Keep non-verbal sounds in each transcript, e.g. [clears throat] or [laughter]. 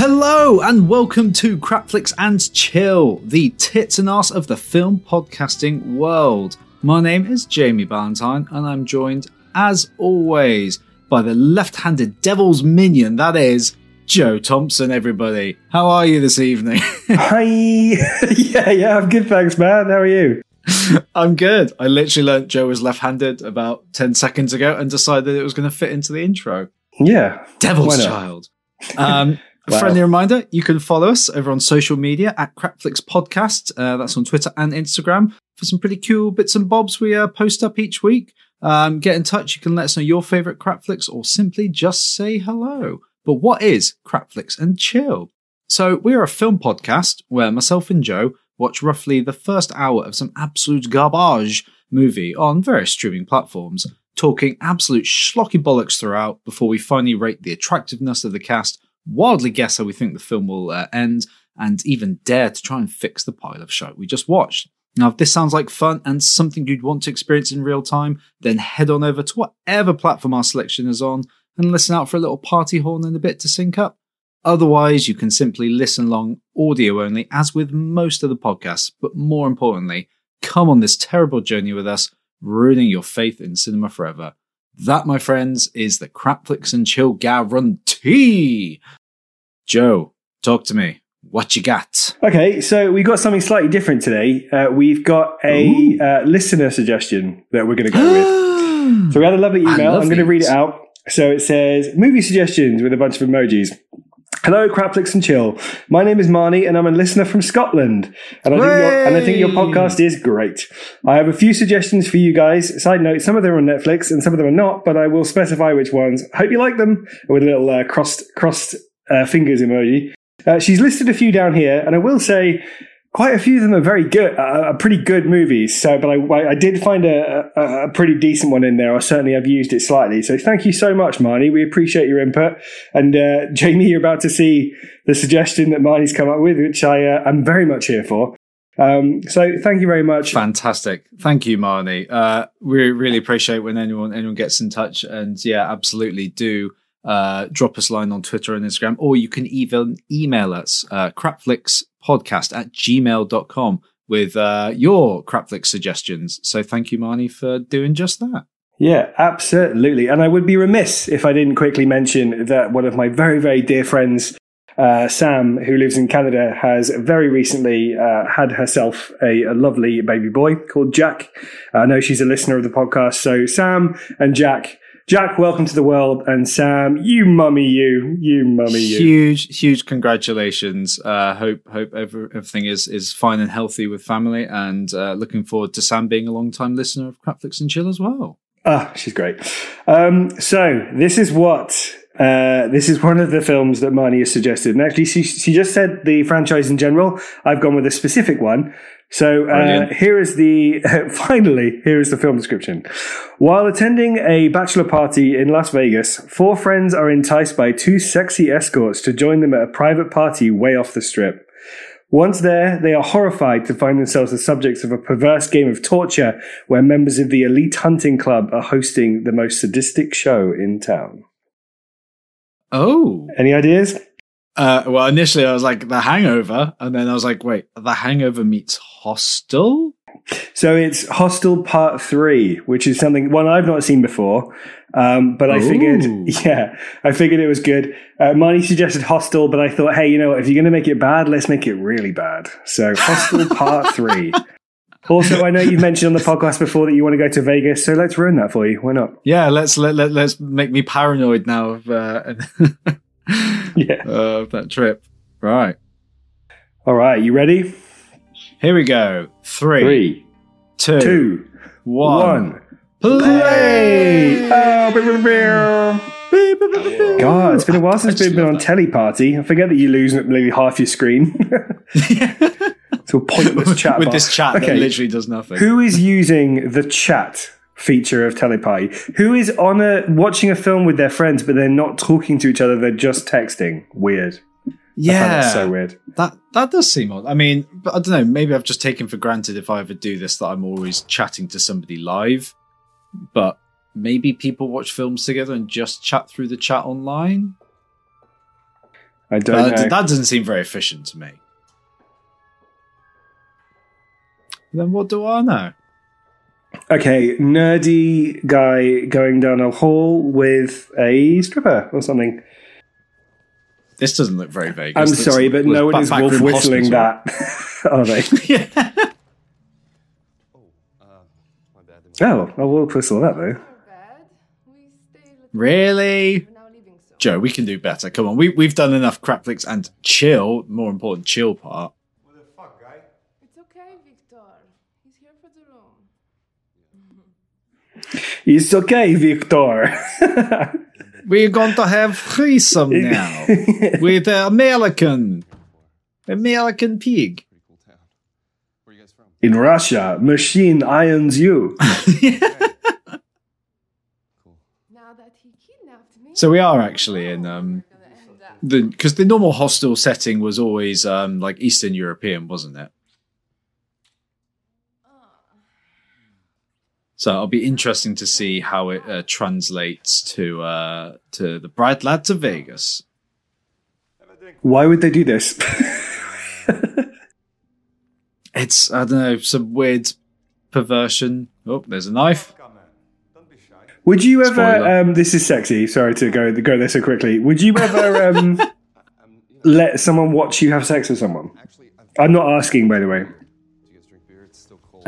Hello and welcome to Crapflix and Chill, the tits and ass of the film podcasting world. My name is Jamie Ballantyne and I'm joined, as always, by the left-handed devil's minion, that is Joe Thompson, everybody. How are you this evening? [laughs] Hi. [laughs] yeah, yeah, I'm good, thanks, man. How are you? I'm good. I literally learned Joe was left-handed about 10 seconds ago and decided it was going to fit into the intro. Yeah. Devil's Child. Um, wow. Friendly reminder, you can follow us over on social media at Crapflix Podcast. Uh, that's on Twitter and Instagram for some pretty cool bits and bobs we uh, post up each week. Um, get in touch. You can let us know your favorite Crapflix or simply just say hello. But what is Crapflix and Chill? So we're a film podcast where myself and Joe watch roughly the first hour of some absolute garbage movie on various streaming platforms, talking absolute schlocky bollocks throughout before we finally rate the attractiveness of the cast, wildly guess how we think the film will uh, end, and even dare to try and fix the pile of shit we just watched. Now, if this sounds like fun and something you'd want to experience in real time, then head on over to whatever platform our selection is on and listen out for a little party horn in a bit to sync up. Otherwise, you can simply listen along audio only, as with most of the podcasts. But more importantly, come on this terrible journey with us, ruining your faith in cinema forever. That, my friends, is the Crapflix and Chill guarantee. Joe, talk to me. What you got? Okay, so we've got something slightly different today. Uh, we've got a uh, listener suggestion that we're going to go with. [gasps] So we had a lovely email. I'm going to read it out. So it says movie suggestions with a bunch of emojis. Hello, Crapflix and Chill. My name is Marnie, and I'm a listener from Scotland. And I, think your, and I think your podcast is great. I have a few suggestions for you guys. Side note: some of them are on Netflix, and some of them are not. But I will specify which ones. Hope you like them. With a little uh, crossed crossed uh, fingers emoji. Uh, she's listed a few down here, and I will say quite a few of them are very good, uh, pretty good movies. So, but I, I did find a, a, a, pretty decent one in there. I certainly have used it slightly. So, thank you so much, Marnie. We appreciate your input. And uh, [laughs] Jamie, you're about to see the suggestion that Marnie's come up with, which I uh, am very much here for. Um, so, thank you very much. Fantastic. Thank you, Marnie. Uh, we really appreciate when anyone anyone gets in touch. And yeah, absolutely do. Uh, drop us a line on Twitter and Instagram, or you can even email us, uh, crapflix podcast at gmail.com with uh, your Crapflix suggestions. So thank you, Marnie, for doing just that. Yeah, absolutely. And I would be remiss if I didn't quickly mention that one of my very, very dear friends, uh, Sam, who lives in Canada, has very recently uh, had herself a, a, lovely baby boy called Jack. I know she's a listener of the podcast. So, Sam and Jack, Jack, welcome to the world, and Sam, you mummy, you, you mummy, you. Huge, huge congratulations. Uh, hope, hope everything is is fine and healthy with family, and uh, looking forward to Sam being a long time listener of Crapflix and Chill as well. Ah, she's great. Um, so this is what uh, this is one of the films that Marnie has suggested. And actually, she, she just said the franchise in general. I've gone with a specific one. So uh, here is the [laughs] finally here is the film description. While attending a bachelor party in Las Vegas, four friends are enticed by two sexy escorts to join them at a private party way off the strip. Once there, they are horrified to find themselves the subjects of a perverse game of torture where members of the elite hunting club are hosting the most sadistic show in town. Oh. Any ideas? Uh, well, initially I was like The Hangover, and then I was like, wait, The Hangover meets Hostel. So it's Hostel Part Three, which is something one I've not seen before. Um, but I Ooh. figured, [laughs] yeah, I figured it was good. Uh, Marnie suggested Hostel, but I thought, hey, you know what? If you're going to make it bad, let's make it really bad. So [laughs] Hostel Part Three. Also, I know you've mentioned on the podcast before that you want to go to Vegas, so let's ruin that for you. Why not? Yeah, let's let, let let's make me paranoid now. Of, uh, [laughs] [laughs] yeah. Uh, that trip. Right. All right. You ready? Here we go. Three, Three two, two, one. one. Play! Oh, God, it's been a while since we've been on Teleparty. I forget that you lose nearly half your screen. [laughs] [laughs] so pointless chat with bar. this chat okay. that literally does nothing. Who is using the chat feature of Teleparty. Who is on a watching a film with their friends, but they're not talking to each other; they're just texting. Weird. Yeah, That's so weird. That that does seem odd. I mean, but I don't know. Maybe I've just taken for granted if I ever do this that I'm always chatting to somebody live. But maybe people watch films together and just chat through the chat online. I don't But know. that doesn't seem very efficient to me. Then what do I know? Okay, nerdy guy going down a hall with a stripper or something. This doesn't look very Vegas. I'm This sorry, but no one is wolf whistling hospital. that, [laughs] are they? [laughs] yeah. Oh, I will whistle that though. Really? Joe, we can do better. Come on, we we've done enough crap flicks and chill. More important, chill part. It's okay, Victor. He's here for the room. It's okay, Victor. [laughs] We're going to have threesome now [laughs] with the American, American pig. In Russia, machine irons you. Now that he kidnapped me. So we are actually in um Gonna end up. the because the normal hostel setting was always um like Eastern European, wasn't it? So it'll be interesting to see how it uh, translates to uh to the bright lads of Vegas. Why would they do this? [laughs] It's I don't know some weird perversion. Oh, there's a knife. Would you ever? Um, this is sexy. Sorry to go go there so quickly. Would you ever [laughs] um, let someone watch you have sex with someone? I'm not asking, by the way.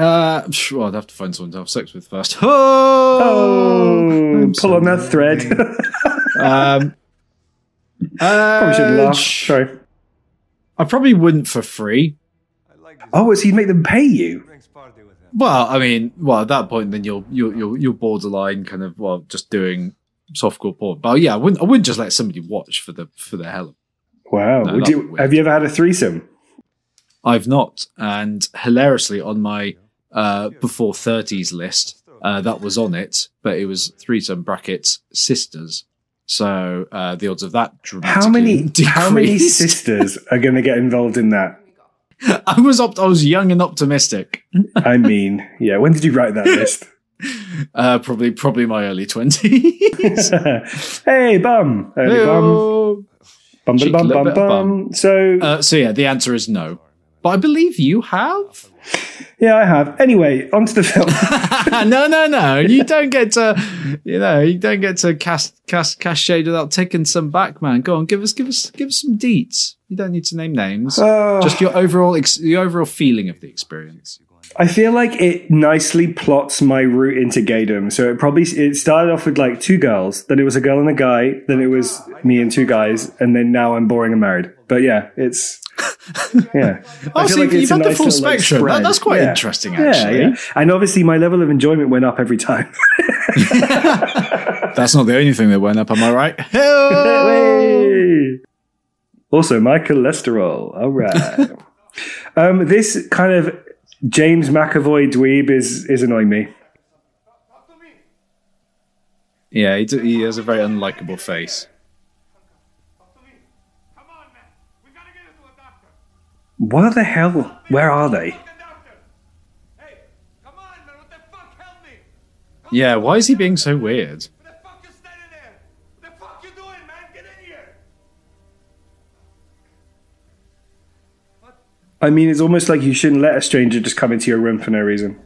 Uh, I'd have to find someone to have sex with first. [laughs] Oh, Oh, pull on that thread. [laughs] um, Probably shouldn't uh, laugh. Sorry. I probably wouldn't for free. Oh, so you make them pay you? Well, I mean, well, at that point, then you'll you'll you'll, you'll borderline kind of well, just doing softcore porn. But yeah, I wouldn't I wouldn't just let somebody watch for the for the hell of. Wow. No, Would you, have you ever had a threesome? I've not, and hilariously on my uh, before thirties list, uh, that was on it, but it was threesome brackets sisters. So uh, the odds of that How many? How many [laughs] sisters are going to get involved in that? I was opt- I was young and optimistic. I mean, yeah. When did you write that list? [laughs] Uh, probably probably my early twenties. [laughs] hey, bum. Early bum. Bum, Cheeky bum, little bum, bum. So, Uh, so yeah, the answer is no. But I believe you have. Yeah, I have. Anyway, onto the film. [laughs] no, no, no. You don't get to, you know, you don't get to cast cast cast shade without taking some back, man. Go on, give us, give us, give us some deets. You don't need to name names. Oh. Just your overall, ex- the overall feeling of the experience. I feel like it nicely plots my route into gaydom. So it probably it started off with like two girls, then it was a girl and a guy, then it was me and two guys, and then now I'm boring and married. But yeah, it's [laughs] yeah. [laughs] Oh, I so feel you've, had the full like, spectrum. That- that's quite Yeah. interesting, actually. yeah. And obviously, my level of enjoyment went up every time. [laughs] That's not the only thing that went up. Am I right? Hey! Also, my cholesterol. All right. um, this kind of James McAvoy dweeb is is annoying me. yeah, he, he has a very unlikable face. What the hell? Where are they? Yeah, why is he being so weird? I mean, it's almost like you shouldn't let a stranger just come into your room for no reason.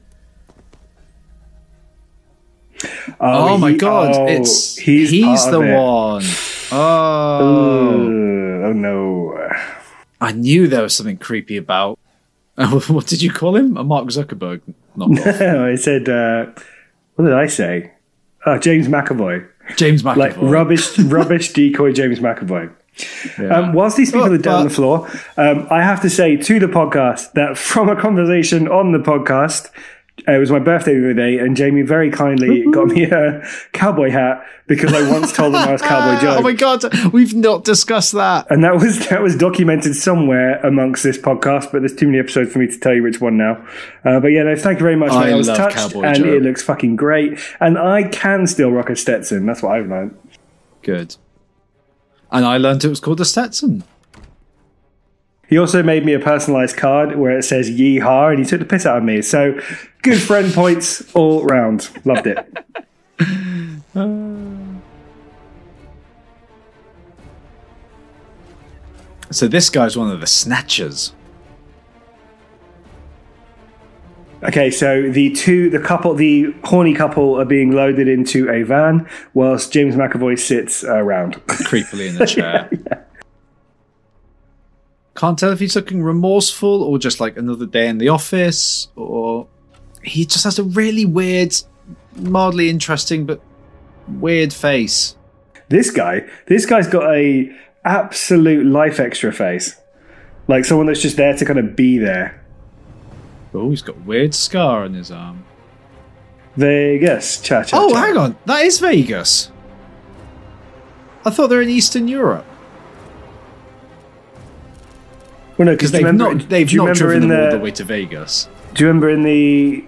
Oh, oh my he- god, oh, it's he's, he's, the of it. one. Oh. Ugh, oh no. I knew there was something creepy about. [laughs] what did you call him? A Mark Zuckerberg No, [laughs] I said, uh, what did I say? Oh, James McAvoy. James McAvoy. Like rubbish, [laughs] rubbish decoy James McAvoy. Yeah. Um, whilst these people Oh, are down on but- the floor, um, I have to say to the podcast that from a conversation on the podcast, it was my birthday the other day, and Jamie very kindly got me a cowboy hat because I once told him I was Cowboy [laughs] Joe. oh my god, we've not discussed that. and that was that was documented somewhere amongst this podcast, but there's too many episodes for me to tell you which one now. Uh, but yeah, no, thank you very much. I. I was love touched, Cowboy and Joe. it looks fucking great. And I can still rock a Stetson. That's what I've learned. Good. And I learned it was called a Stetson. He also made me a personalized card where it says "Yeehaw," and he took the piss out of me. So, good friend points all round. Loved it. [laughs] So this guy's one of the snatchers. Okay, so the two, the couple, the horny couple are being loaded into a van whilst James McAvoy sits uh, around. Creepily in the [laughs] chair. yeah, yeah. Can't tell if he's looking remorseful or just like another day in the office, or he just has a really weird, mildly interesting but weird face. This guy, this guy's got a absolute life extra face, like someone that's just there to kind of be there. Oh, he's got a weird scar on his arm. Vegas, cha cha. Oh, hang on, that is Vegas. I thought they're in Eastern Europe. Well, no, because they've remember, not they've not driven them the, all the way to Vegas. Do you remember in the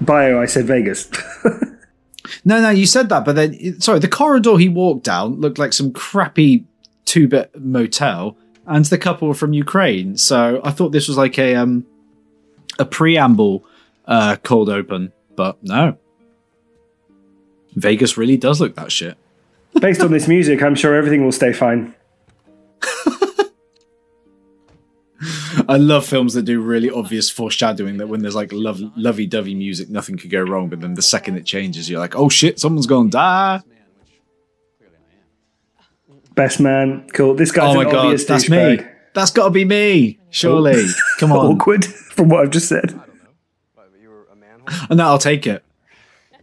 bio I said Vegas? [laughs] no, no, you said that, but then sorry, the corridor he walked down looked like some crappy two-bit motel, and the couple were from Ukraine. So I thought this was like a um a preamble uh, cold open, but no. Vegas really does look that shit. Based on this music, I'm sure everything will stay fine. [laughs] I love films that do really obvious foreshadowing that when there's like love, lovey-dovey music, nothing could go wrong. But then the second it changes, you're like, oh shit, someone's going to die. Best man, cool. This guy's oh my god, that's me. Bag. That's got to be me, surely. Oh. [laughs] Come on. Awkward from what I've just said. Oh, no, I'll take it.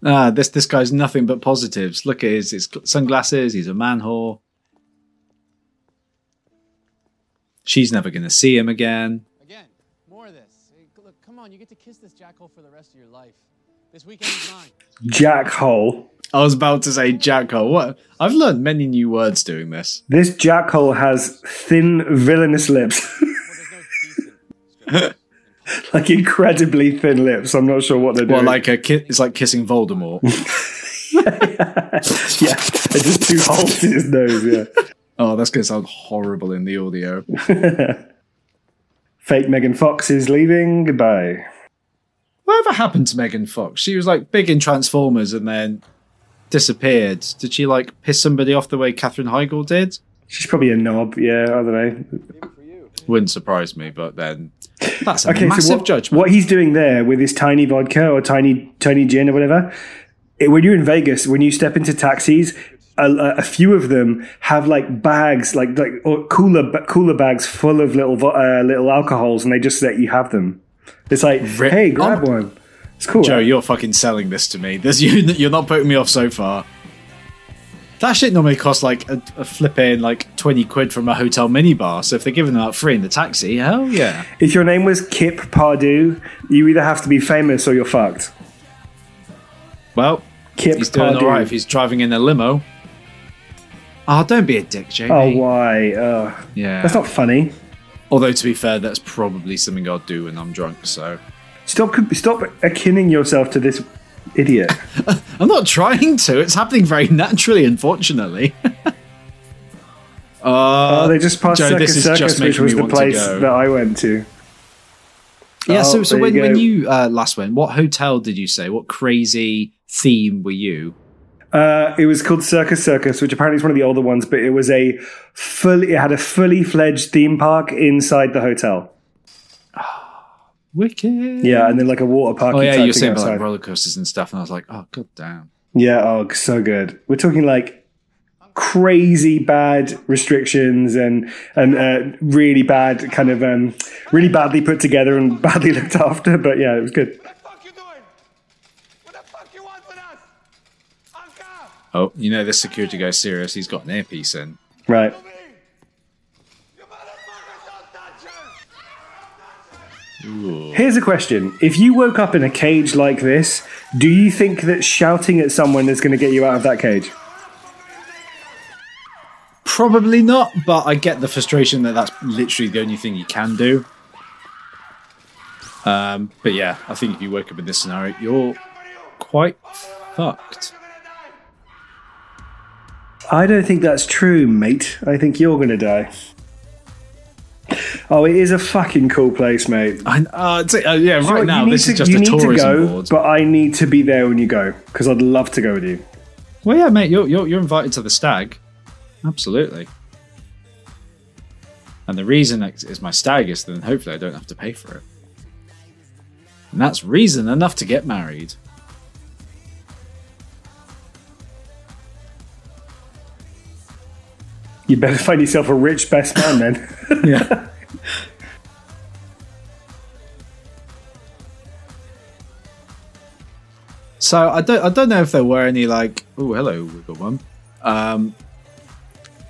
Ah, this this guy's nothing but positives. Look at his, his sunglasses. He's a man whore. She's never going to see him again. Again, more of this. Hey, look, come on, you get to kiss this jackhole for the rest of your life. This weekend is mine. Jackhole. I was about to say jackhole. What? I've learned many new words doing this. This jackhole has thin, villainous lips. [laughs] like incredibly thin lips. I'm not sure what they're doing. Well, like a ki- it's like kissing Voldemort. [laughs] yeah, [laughs] just two holes in his nose. Yeah. Oh, that's going to sound horrible in the audio. [laughs] Fake Megan Fox is leaving. Goodbye. Whatever happened to Megan Fox? She was like big in Transformers and then disappeared. Did she like piss somebody off the way Katherine Heigl did? She's probably a knob. Yeah, I don't know. Wouldn't surprise me, but then that's a okay, massive so what, judgment. What he's doing there with his tiny vodka or tiny tiny gin or whatever, it, when you're in Vegas, when you step into taxis, a, a, few of them have like bags, like like or cooler cooler bags full of little uh, little alcohols, and they just let you have them. It's like, Rip. hey, grab oh. one. It's cool. Joe, right? you're fucking selling this to me. This [laughs] you, you're not putting me off so far. That shit normally costs like a, a flipping like twenty quid from a hotel minibar. So if they're giving them out free in the taxi, hell yeah. If your name was Kip Pardue, you either have to be famous or you're fucked. Well, Kip he's doing all right if he's driving in a limo. Oh, don't be a dick, Jamie. Oh, why? Uh, yeah. That's not funny. Although, to be fair, that's probably something I'll do when I'm drunk, so. Stop, stop akinning yourself to this idiot. [laughs] I'm not trying to. It's happening very naturally, unfortunately. [laughs] uh, oh, they just passed Joe, Circus Circus, which was the place that I went to. Yeah, oh, so, so when, you when you uh, last went, what hotel did you say? What crazy theme were you? Uh, it was called Circus Circus, which apparently is one of the older ones, but it was a fully, it had a fully fledged theme park inside the hotel. [gasps] Wicked. Yeah, and then like a water park. Oh yeah, you're saying about like roller coasters and stuff, and I was like, oh god damn. Yeah, oh so good. We're talking like crazy bad restrictions and and uh, really bad kind of um, really badly put together and [laughs] badly looked after. But yeah, it was good. Oh, you know this security guy's serious. He's got an earpiece in. Right. Ooh. Here's a question. If you woke up in a cage like this, do you think that shouting at someone is going to get you out of that cage? Probably not, but I get the frustration that that's literally the only thing you can do. Um, but yeah, I think if you woke up in this scenario, you're quite fucked. I don't think that's true, mate. I think you're going to die. Oh, it is a fucking cool place, mate. I, uh, uh, yeah, right now this to, is just you a need tourism to go, board. But I need to be there when you go because I'd love to go with you. Well, yeah, mate, you're you're, you're invited to the stag. Absolutely. And the reason is my stag is then hopefully I don't have to pay for it. And that's reason enough to get married. You better find yourself a rich best man then. [laughs] yeah. So I don't I don't know if there were any like oh hello got one. Um,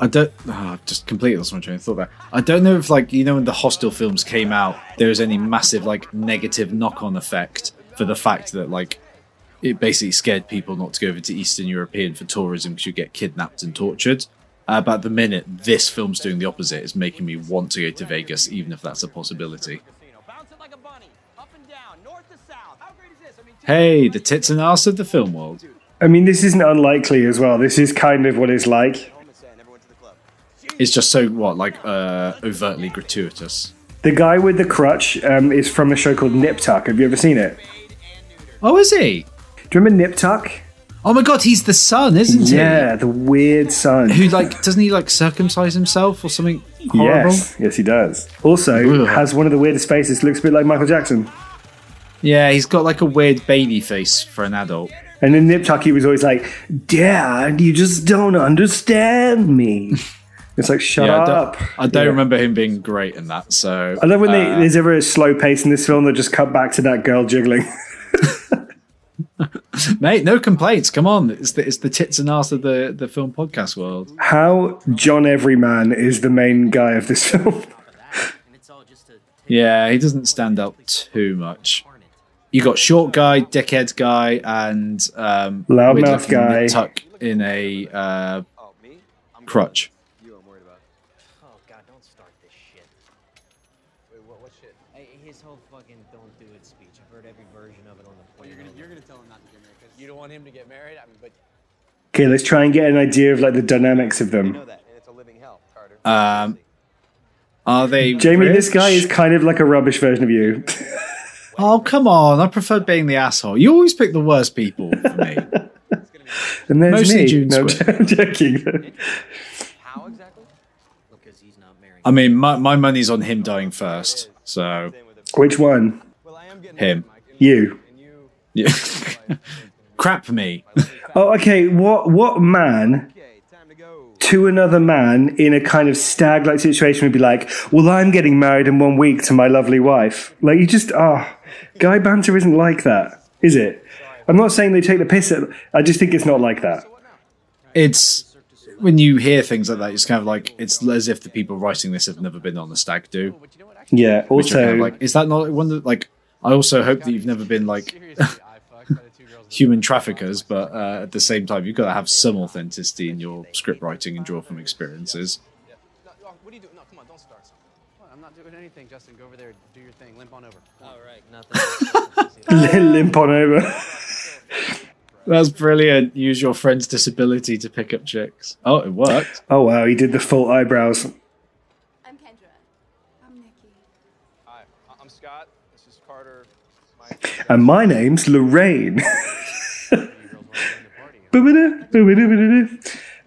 I don't. Oh, I've just completely lost my train of thought there. I don't know if like you know when the Hostel films came out, there was any massive like negative knock on effect for the fact that like it basically scared people not to go over to Eastern European for tourism because you get kidnapped and tortured. Uh, but at the minute, this film's doing the opposite. It's making me want to go to Vegas, even if that's a possibility. Hey, the tits and ass of the film world. I mean, this isn't unlikely as well. This is kind of what it's like. It's just so what, like uh, overtly gratuitous. The guy with the crutch um, is from a show called Nip Tuck. Have you ever seen it? Oh, is he? Do you remember Nip Tuck? Oh my god, he's the son, isn't he? Yeah, the weird son. Who like doesn't he like circumcise himself or something horrible? Yes, yes, he does. Also, Ugh. has one of the weirdest faces. Looks a bit like Michael Jackson. Yeah, he's got like a weird baby face for an adult. And in Nip Tuck, he was always like, "Dad, you just don't understand me." [laughs] It's like, shut yeah, I up. don't, I don't Yeah. remember him being great in that. So I love when they, uh, there's ever a slow pace in this film that just cut back to that girl jiggling. [laughs] [laughs] mate, no complaints. Come on, it's the it's the tits and ass of the the film podcast world. How John Everyman is the main guy of this [laughs] film. Yeah, he doesn't stand out too much. You got short guy, dickhead guy, and um, Loudmouth guy. Tuck in a uh, crutch. Oh god, don't start this shit. Wait, what, what shit? Hey, his whole fucking don't do it speech. I've heard every version of it on the Well, plane. you're gonna, you're gonna tell him not to get married because you don't want him to get married. I mean, but Okay, let's try and get an idea of like the dynamics of them. know that, and it's a living hell, Carter. Um, Are they? Jamie, this guy is kind of like a rubbish version of you. [laughs] Oh come on! I prefer being the asshole. You always pick the worst people for me. [laughs] and there's Mostly me. June no, I'm [laughs] joking. How exactly? Because he's not married. I mean, my my money's on him dying first. So Which one? Well, I am getting Him. married, Mike, and- You. You. yeah. Crap me. [laughs] Oh, okay. What what man to another man in a kind of stag like situation would be like, Well, I'm getting married in one week to my lovely wife. Like you just ah guy banter isn't like that, is it? I'm not saying they take the piss at I just think it's not like that. It's when you hear things like that, it's kind of like it's as if the people writing this have never been on a stag do. But you know what? Actually, Yeah. Are kind Also of like, is that not one that like? I also hope that you've never been like [laughs] human traffickers, but uh, at the same time, you've got to have some authenticity in your script writing and draw from experiences. Yeah. No, no, what are you doing? No, come on, don't start. Come I'm not doing anything, Justin. Go over there, do your thing, limp on over. Come on. All right, [laughs] nothing. limp on over. That's brilliant. Use your friend's disability to pick up chicks. Oh, it worked. Oh wow, he did the full eyebrows. I'm Kendra. I'm Nikki. Hi, I- I'm Scott. This is Carter. My And my name's Lorraine. [laughs] girls want to join the party.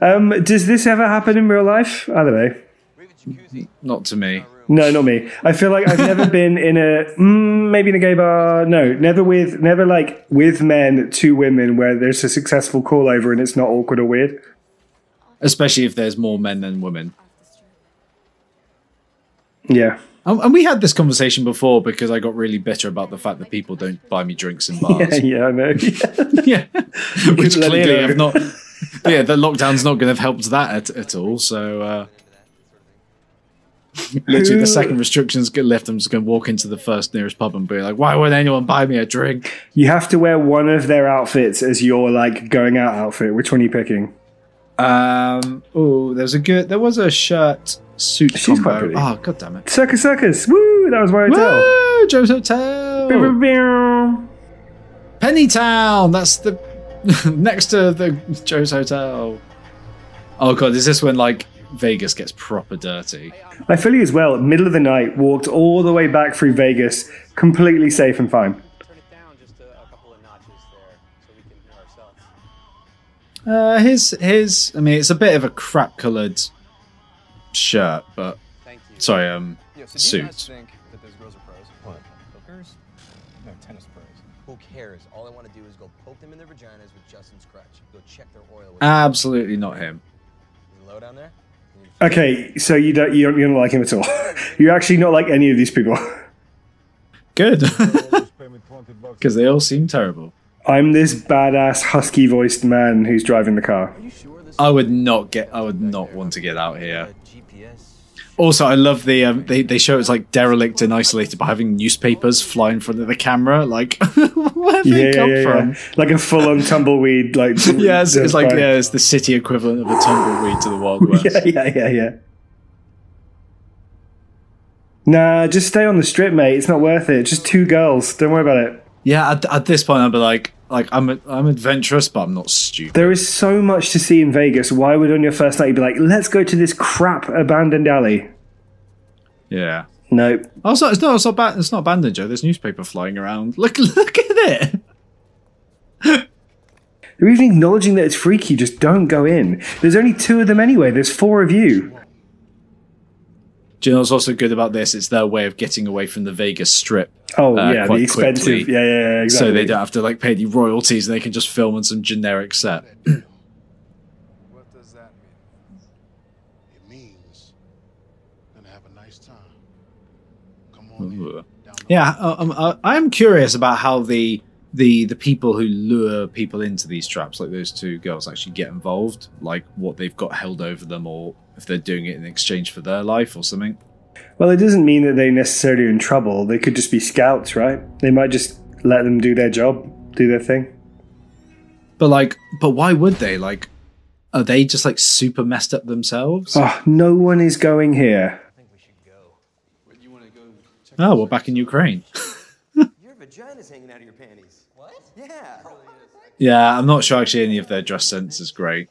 Um, does this ever happen in real life? I don't know. We have a jacuzzi Not to me. in our room. No, not me. I feel like I've never [laughs] been in a mm, maybe in a gay bar. No, never with never like with men, two women where there's a successful call over and it's not awkward or weird. Especially if there's more men than women. Yeah, and we had this conversation before because I got really bitter about the fact that people don't buy me drinks in bars. [laughs] yeah. I know. [laughs] yeah. Which clearly have not. yeah, the lockdown's not going to have helped that at, at all. So, uh, literally, the second restrictions get lifted, I'm just going to walk into the first nearest pub and be like, why would anyone buy me a drink? you have to wear one of their outfits as your like going out outfit. Which one are you picking? Um, oh, there's a good. There was a shirt suit She's combo. quite pretty. Oh, god damn it. Circus Circus. Woo! That was my hotel. Woo, Joe's Hotel. Pennytown. That's the [laughs] next to the Joe's Hotel. Oh god, is this when like Vegas gets proper dirty? I feel you as well. Middle of the night, walked all the way back through Vegas, completely safe and fine. Turn it down just a, a couple of notches there so we can hear ourselves. Uh, his his. I mean, it's a bit of a crap coloured shirt, but Thank you. sorry, um, Yeah, so do you suit. think that those girls are pros? What? Hookers? No, tennis pros. Who cares? All I want to do is go poke them in their vaginas with Justin's crutch. Go check their oil. With Absolutely not him. Low down there? Okay, so you don't you don't, you don't like him at all. [laughs] You're actually not like any of these people. Good, [laughs] [laughs] because they all seem terrible. I'm this badass husky voiced man who's driving the car. I would not get. I would not want to get out here. Also, I love the um, they they show it's like derelict and isolated by having newspapers fly in front of the camera. Like, [laughs] where have Yeah, they come yeah, from? yeah. Like a full on [laughs] tumbleweed. Like [laughs] Yeah, it's, it's like yeah, it's the city equivalent of a tumbleweed to the Wild West. yeah, yeah, yeah, yeah. Nah, just stay on the strip, mate. It's not worth it. Just two girls. Don't worry about it. Yeah, at, at this point, I'd be like, like I'm a, I'm adventurous, but I'm not stupid. There is so much to see in Vegas. Why would on your first night you be like, let's go to this crap abandoned alley? Yeah. Nope. Also, it's not it's not bad. It's not abandoned, Joe. There's newspaper flying around. [laughs] Look, look at it. They're even acknowledging that it's freaky. Just don't go in. There's only two of them anyway. There's four of you. Do you know what's also good about this? It's their way of getting away from the Vegas Strip. Oh uh, yeah, quite the expensive. quickly. Yeah, yeah, yeah, exactly. So they don't have to like pay any royalties, and they can just film on some generic set. What does that mean? It means gonna have a nice time. Come on in. Ooh. Yeah, uh, um, uh, I am curious about how the the the people who lure people into these traps, like those two girls, actually get involved. Like what they've got held over them, or if they're doing it in exchange for their life or something. Well, it doesn't mean that they necessarily are in trouble. They could just be scouts, right? They might just let them do their job, do their thing. But like, but why would they? Like, are they just like super messed up themselves? Oh, no one is going here. I think we should go. But you want to go check Oh, we're back in Ukraine. [laughs] Your vagina's hanging out of your panties. What? Yeah. Yeah, I'm not sure actually any of their dress sense is great.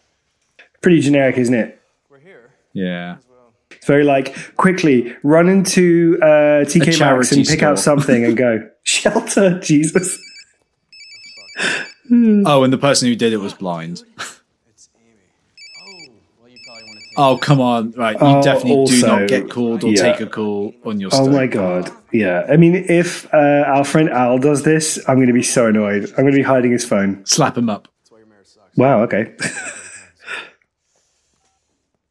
Pretty generic, isn't it? We're here. Yeah. It's very like quickly run into uh, TK Maxx and pick out something and go [laughs] shelter. Jesus. [laughs] Oh, and the person who did it was blind. Oh, well, you probably want to take. Oh, come on. Right. You Oh, definitely do not get called or yeah. take a call on your Oh my god. Yeah. I mean, if uh, our friend Al does this, I'm going to be so annoyed. I'm going to be hiding his phone. Slap him up. That's why your marriage sucks. Wow. Okay. [laughs]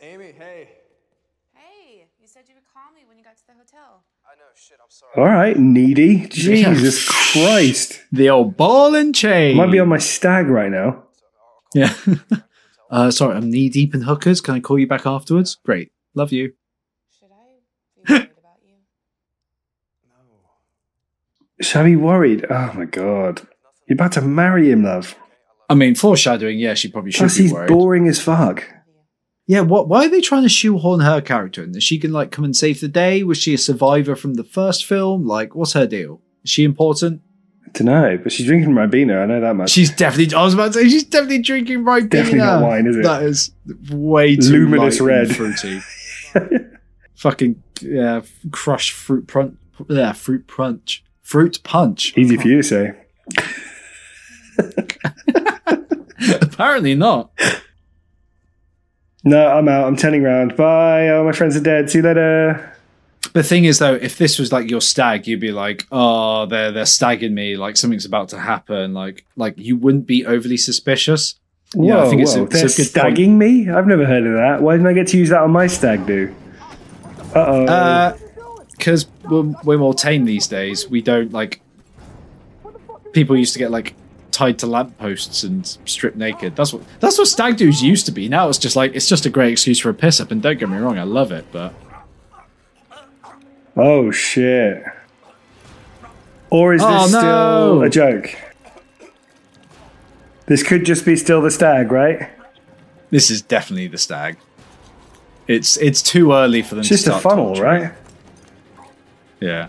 Amy, hey. Hey, you said you would call me when you got to the hotel. I know. Shit. I'm sorry. All right. Needy. Jesus Christ. The old ball and chain. Might be on my stag right now. Yeah. [laughs] uh, sorry, I'm knee deep in hookers. Can I call you back afterwards? Great. Love you. Should I be worried about you? Shall I be worried? Oh my god. You're about to marry him, love. I mean, foreshadowing, yeah, she probably should Plus, be he's worried. boring as fuck. Yeah, what? Why are they trying to shoehorn her character in? Is she can like come and save the day? Was she a survivor from the first film? Like, what's her deal? Is she important? I don't know, but she's drinking Ribena. I know that much. She's definitely. I was about to say she's definitely drinking right. Definitely not wine, is it? That is way too Luminous light and red. fruity. [laughs] Fucking yeah, crushed fruit punch. Yeah, fruit punch. Fruit punch. Easy for you to say. [laughs] Apparently not. No, I'm out. I'm turning around. Bye. Oh, my friends are dead. See you later. The thing is, though, if this was like your stag, you'd be like, "Oh, they're they're stagging me. Like something's about to happen." Like like you wouldn't be overly suspicious. Whoa, Yeah, I think it's a- it's a They're good point. stagging me? I've never heard of that. Why didn't I get to use that on my stag do? Uh-oh. Uh, because we're, we're more tame these days. We don't like. People used to get like tied to lampposts and stripped naked. That's what that's what stag do's used to be. Now it's just like it's just a great excuse for a piss up. And don't get me wrong, I love it, but oh, shit. Or is oh, this Oh, still a joke? This could just be still the stag, right? this is definitely the stag. It's it's too early for them. It's just a funnel, torturing. right? Yeah.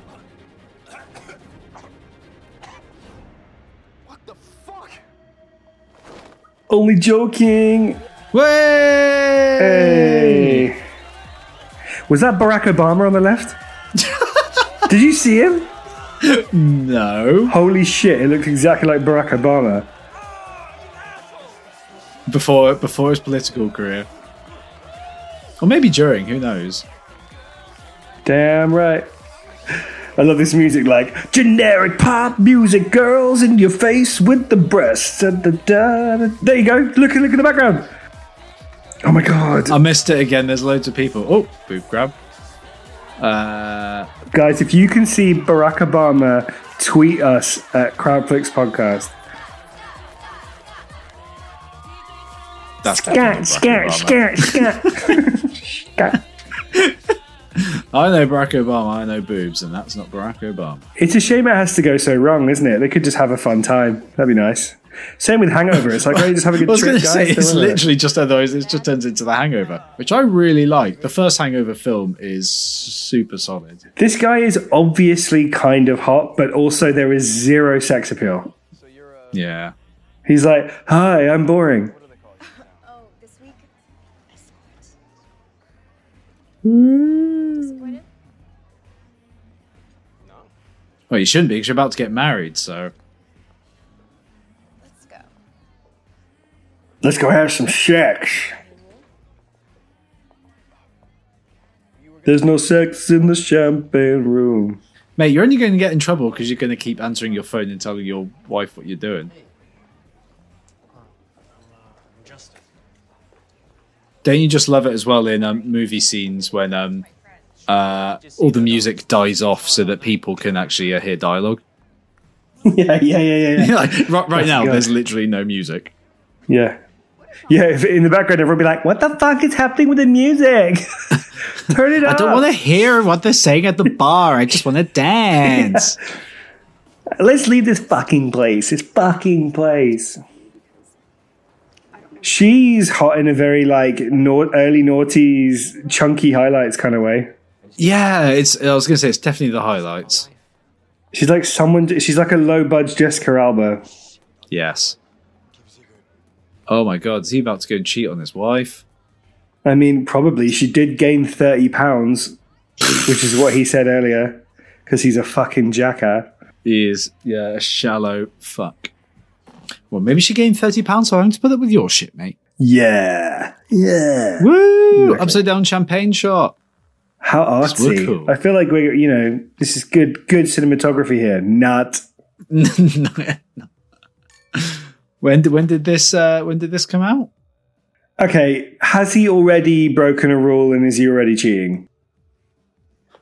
Only joking. Way! Hey. Was that Barack Obama on the left? [laughs] Did you see him? No. Holy shit, it looked exactly like Barack Obama. Before before his political career, or maybe during. Who knows? Damn right. I love this music, like generic pop music, girls in your face with the breasts. Da, da, da, da. There you go. Look, look in the background. Oh my god, I missed it again. There's loads of people. Oh, boob grab. Uh, guys! If you can see Barack Obama, tweet us at Crapflix Podcast. that's Scat, scat, scat, [laughs] scat. Scat. [laughs] I know Barack Obama. I know boobs, and that's not Barack Obama. It's a shame it has to go so wrong, isn't it? They could just have a fun time. That'd be nice. Same with Hangover. It's like, oh, you just have a [laughs] I good was going trip, to guys. say it's worry. literally just otherwise it just turns into the Hangover, which I really like. The first Hangover film is super solid. This guy is obviously kind of hot, but also there is zero sex appeal. Yeah. He's like, "Hi, I'm boring." [laughs] Oh, this week? Mm. Well, you shouldn't be because you're about to get married. So Let's go. Let's go have some sex. There's no sex in the champagne room. Mate, you're only going to get in trouble because you're going to keep answering your phone and telling your wife what you're doing. Don't you just love it as well in um, movie scenes when um, uh, all the music dies off so that people can actually uh, hear dialogue? [laughs] yeah, yeah, yeah, yeah, yeah. [laughs] like, right, right now, good. there's literally no music. Yeah. Yeah, if in the background, everyone be like, what the fuck is happening with the music? [laughs] Turn it up. I don't want to hear what they're saying at the bar. I just want to dance. Let's leave this fucking place. This fucking place. She's hot in a very like early noughties, chunky highlights kind of way. Yeah, it's. I was going to say it's definitely the highlights. She's like someone. She's like a low budge Jessica Alba. Yes. Oh my god, is he about to go and cheat on his wife? I mean, probably she did gain thirty pounds, which is what he said earlier, because he's a fucking jackass. He is, yeah, a shallow fuck. Well, maybe she gained thirty pounds, so I have to put up with your shit, mate. Yeah, yeah. Woo! Upside down champagne shot. How artsy! cool. I feel like we're you know this is good good cinematography here. [laughs] Not when did when did this uh, when did this come out? okay. Has he already broken a rule and is he already cheating?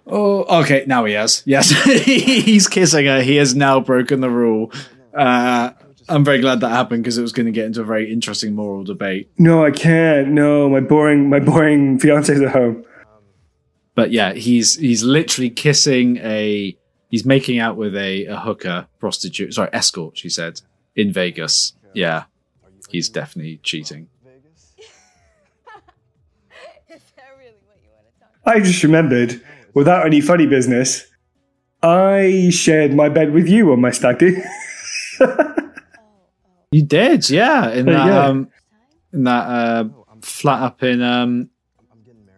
Oh, okay. Now he has. Yes, [laughs] he's kissing her. He has now broken the rule. Uh, I'm very glad that happened because it was going to get into a very interesting moral debate. No, I can't. No, my boring my boring fiance's at home. But yeah, he's he's literally kissing a. He's making out with a, a hooker prostitute. Sorry, escort. She said in Vegas. Yeah, he's definitely cheating. Is that really what you want to talk I just remembered, without any funny business, I shared my bed with you on my stag do. [laughs] You did, yeah. In that um, in that uh, flat up in um,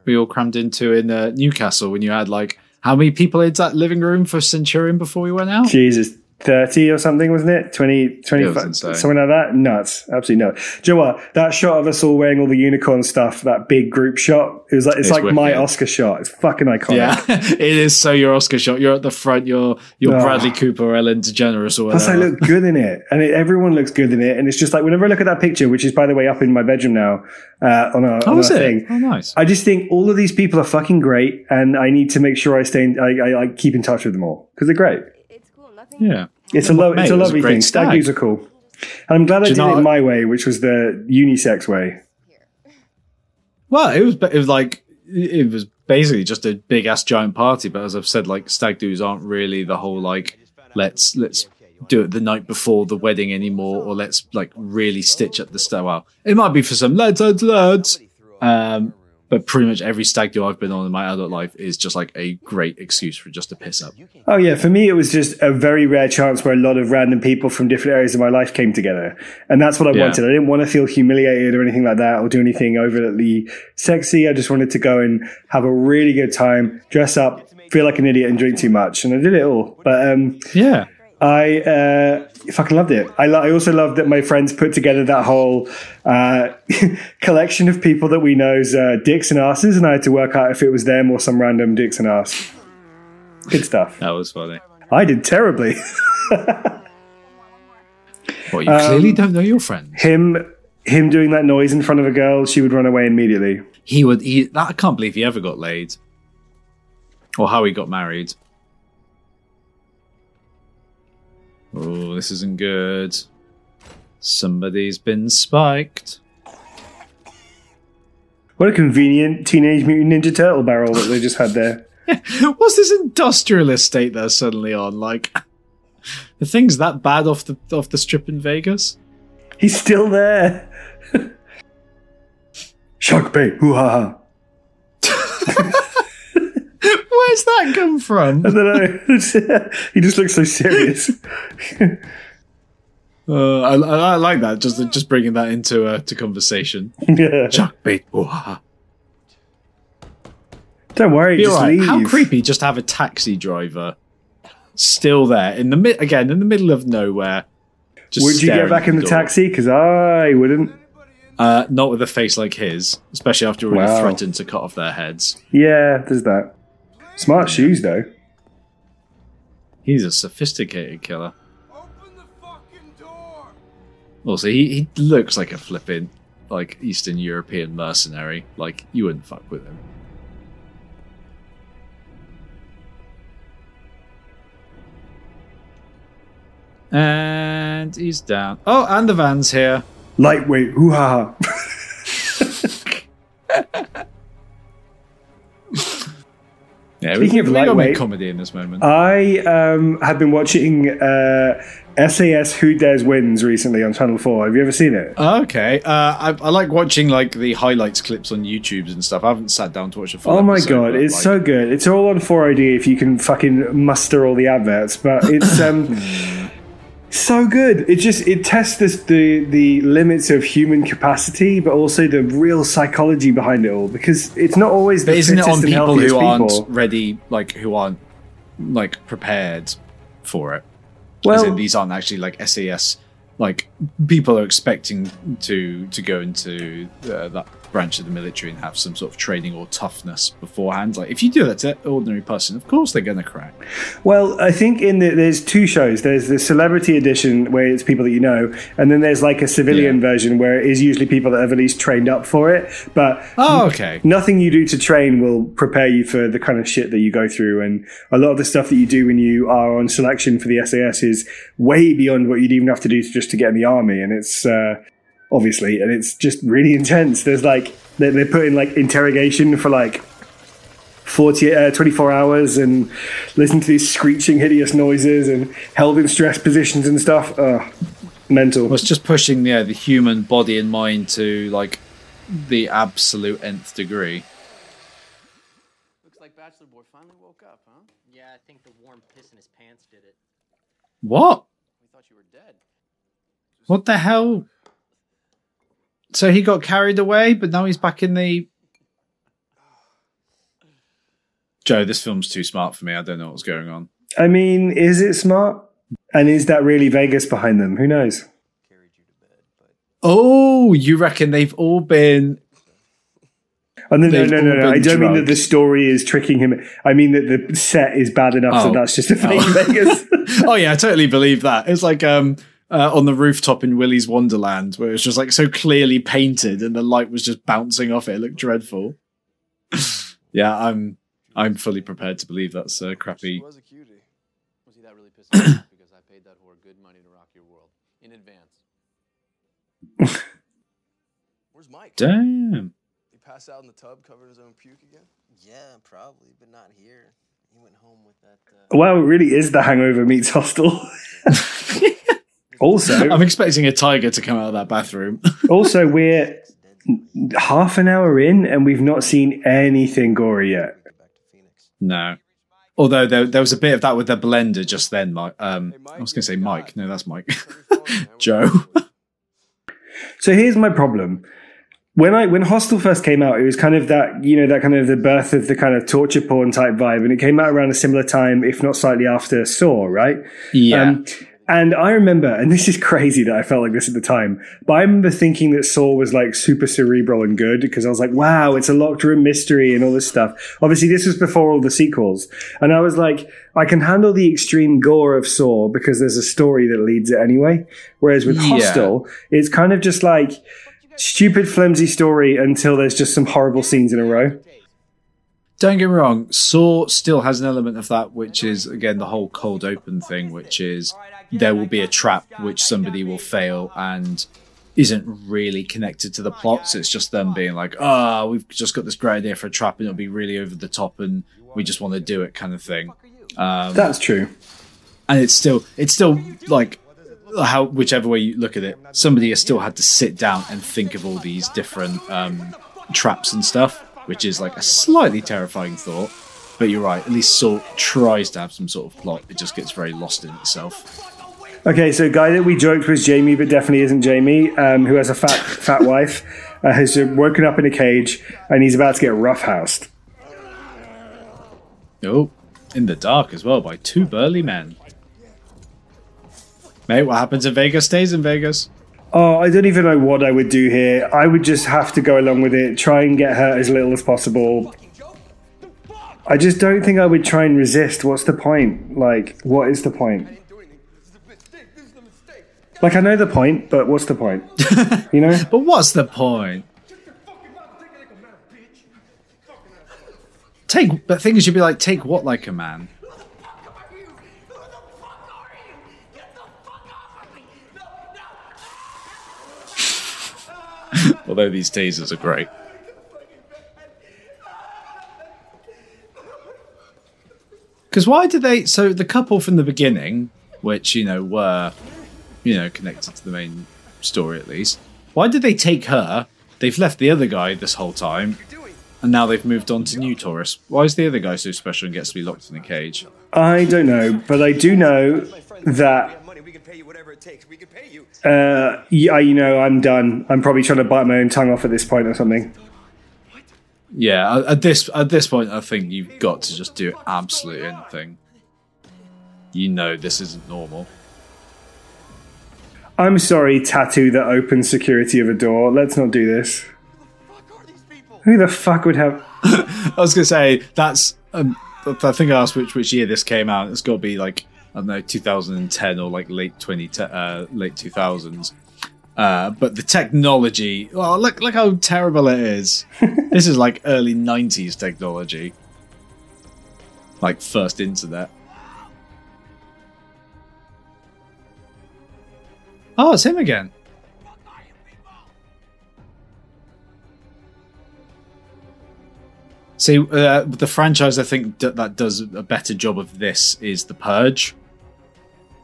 we all crammed into in uh, Newcastle when you had like how many people in that living room for Centurion before we went out? Jesus, 30 or something, wasn't it? 20, 20 It was something like that? Nuts. Absolutely nuts. Do you know what? That shot of us all wearing all the unicorn stuff, that big group shot, it was like, it's, It's like my. Oscar shot. It's fucking iconic. Yeah, [laughs] it is so your Oscar shot. You're at the front. You're you're Oh. Bradley Cooper or Ellen DeGeneres or Plus, I whatever. look good in it, and it, everyone looks good in it. And it's just like whenever I look at that picture, which is by the way up in my bedroom now, uh, on our, oh, on is our it? thing, Oh, nice. I just think all of these people are fucking great, and I need to make sure I stay, in, I, I, I keep in touch with them all because they're great. It's cool. Nothing. Yeah. It's a, lo- Mate, it's a it a lovely thing. Stag stag. do's are cool, and I'm glad I did it my way, which was the unisex way. Well, it was it was like it was basically just a big ass giant party. But as I've said, like stag do's aren't really the whole like let's let's do it the night before the wedding anymore, or let's like really stitch at the start. Well, it might be for some lads, lads, lads. Um, but pretty much every stag do I've been on in my adult life is just like a great excuse for just to piss up. Oh yeah, for me it was just a very rare chance where a lot of random people from different areas of my life came together, and that's what I Yeah. wanted. I didn't want to feel humiliated or anything like that, or do anything overtly sexy. I just wanted to go and have a really good time, dress up, feel like an idiot, and drink too much, and I did it all. But um, Yeah. I uh, fucking loved it. I, lo- I also loved that my friends put together that whole uh, [laughs] collection of people that we know's uh, dicks and asses, and I had to work out if it was them or some random dicks and ass. Good stuff. That was funny. I did terribly. [laughs] Well, you clearly don't know your friends. him him doing that noise in front of a girl, she would run away immediately. He would. He, that, I can't believe he ever got laid, or how he got married. Oh, this isn't good. Somebody's been spiked. What a convenient Teenage Mutant Ninja Turtle barrel that they just had there. [laughs] What's this industrial estate they're suddenly on? Like, the thing's that bad off the off the strip in Vegas. He's still there. [laughs] Shark bait, hoo ha ha. [laughs] Where's that come from? I don't know. [laughs] he just looks so serious. [laughs] Uh, I, I, I like that. Just just bringing that into uh, to conversation. yeah. Shark bait. Don't worry, Be just alright. leave. How creepy! Just have a taxi driver still there in the mid again in the middle of nowhere. Would you get back in the door. taxi? Because I wouldn't. Uh, not with a face like his, especially after already Wow. threatened to cut off their heads. Yeah, there's that. Smart shoes, though. He's a sophisticated killer. Also, he, he looks like a flipping like Eastern European mercenary. Like you wouldn't fuck with him. And he's down. Oh, and the van's here. Lightweight, hoo ha ha. [laughs] Yeah, Speaking of lightweight- comedy in this moment. I um, have been watching uh, SAS Who Dares Wins recently on Channel 4. Have you ever seen it? Okay, uh, I, I like watching like the highlights clips on YouTube and stuff. I haven't sat down to watch a full. Oh my god, but, it's like, so good. It's all on 4oD if you can fucking muster all the adverts, but it's [laughs] um so good. It just it tests this, the the limits of human capacity, but also the real psychology behind it all because it's not always the But isn't it on people who aren't ready, like who aren't like prepared for it? Well- these aren't actually like SAS. Like people are expecting to to go into uh, that branch of the military and have some sort of training or toughness beforehand. Like if you do that to an ordinary person, of course they're going to crack. Well, I think in the, there's two shows. There's the celebrity edition where it's people that you know, and then there's like a civilian Yeah. version where it is usually people that have at least trained up for it. But Oh, okay. nothing you do to train will prepare you for the kind of shit that you go through. And a lot of the stuff that you do when you are on selection for the SAS is way beyond what you'd even have to do to, just to get in the army. And it's uh, obviously, and it's just really intense. There's like they, they put in like interrogation for like 40, uh, 24 hours and listen to these screeching, hideous noises and held in stress positions and stuff. Ugh, mental. Well, it's just pushing yeah the human body and mind to like the absolute nth degree. Looks like Bachelor Boy finally woke up, huh? Yeah, I think the warm piss in his pants did it. What? We thought you were dead. What the hell? So he got carried away, but now he's back in the. Joe, this film's too smart for me. I don't know what's going on. I mean, is it smart? And is that really Vegas behind them? Who knows? Oh, you reckon they've all been. Oh, no, no, no, no, no. I don't mean that the story is tricking him. I mean that the set is bad enough Oh. that that's just a fake Oh. Vegas. [laughs] oh yeah, I totally believe that. It's like um uh, on the rooftop in Willy's Wonderland, where it's just like so clearly painted, and the light was just bouncing off it. It looked dreadful. [laughs] yeah, I'm I'm fully prepared to believe that's uh, She crappy. was a cutie. Was he that really pissed off [coughs] because I paid that whore good money to rock your world in advance? [laughs] Where's Mike? Damn. He passed out in the tub covered in his own puke again? Yeah, probably, but not here. He went home with that. Uh, wow, it really is the Hangover meets Hostel. [laughs] also, [laughs] I'm expecting a tiger to come out of that bathroom. [laughs] also we're half an hour in and we've not seen anything gory yet. Get back to Phoenix. no. Although there, there was a bit of that with the blender just then, Mike. Um, I was going to say Mike. No, that's Mike. Check your [laughs] phone, man. We're Joe. So here's my problem. when I when Hostel first came out, it was kind of that you know that kind of the birth of the kind of torture porn type vibe, and it came out around a similar time, if not slightly after Saw, right? Yeah. Um, and I remember, and this is crazy that I felt like this at the time, but I remember thinking that Saw was like super cerebral and good because I was like, wow, it's a locked room mystery and all this stuff. Obviously, this was before all the sequels. And I was like, I can handle the extreme gore of Saw because there's a story that leads it anyway. Whereas with Yeah. Hostel, it's kind of just like stupid, flimsy story until there's just some horrible scenes in a row. Don't get me wrong, Saw still has an element of that, which is again the whole cold open thing, which is there will be a trap which somebody will fail and isn't really connected to the plot. So it's just them being like, "Ah, we've just got this great idea for a trap, and it'll be really over the top, and we just want to do it," kind of thing. Um, That's true. and it's still it's still like how whichever way you look at it somebody has still had to sit down and think of all these different um, traps and stuff which is like a slightly terrifying thought but you're right at least Saw tries to have some sort of plot it just gets very lost in itself. Okay, so guy that we joked was Jamie, but definitely isn't Jamie, um, who has a fat [laughs] fat wife, uh, has woken up in a cage, and he's about to get roughhoused. oh in the dark as well by two burly men. Mate what happens in Vegas stays in Vegas Oh, I don't even know what I would do here. I would just have to go along with it, try and get hurt as little as possible. I just don't think I would try and resist. What's the point? Like, what is the point? Like, I know the point, but what's the point? [laughs] You know? but what's the point Take, but things you'd be like, take what like a man? [laughs] Although these tasers are great. Because why did they? So the couple from the beginning, which you know were, you know, connected to the main story at least. Why did they take her? They've left the other guy this whole time, and now they've moved on to new tourists. Why is the other guy so special and gets to be locked in a cage? I don't know, but I do know that. Uh, yeah, you know, I'm done. I'm probably trying to bite my own tongue off at this point or something. Yeah, at- at this at this point, I think you've got to just do absolutely anything. You know this isn't normal. I'm sorry, tattoo that opens security of a door. Let's not do this. Who the fuck would have? [laughs] I was gonna say that's. Um, I think I asked which which year this came out. It's got to be like I don't know, 2010 or like late 20 uh, late 2000s. Uh, but the technology, oh look look how terrible it is. [laughs] this is like early 90s technology, like first internet. Oh, it's him again. See, uh, the franchise I think d- that does a better job of this is The Purge.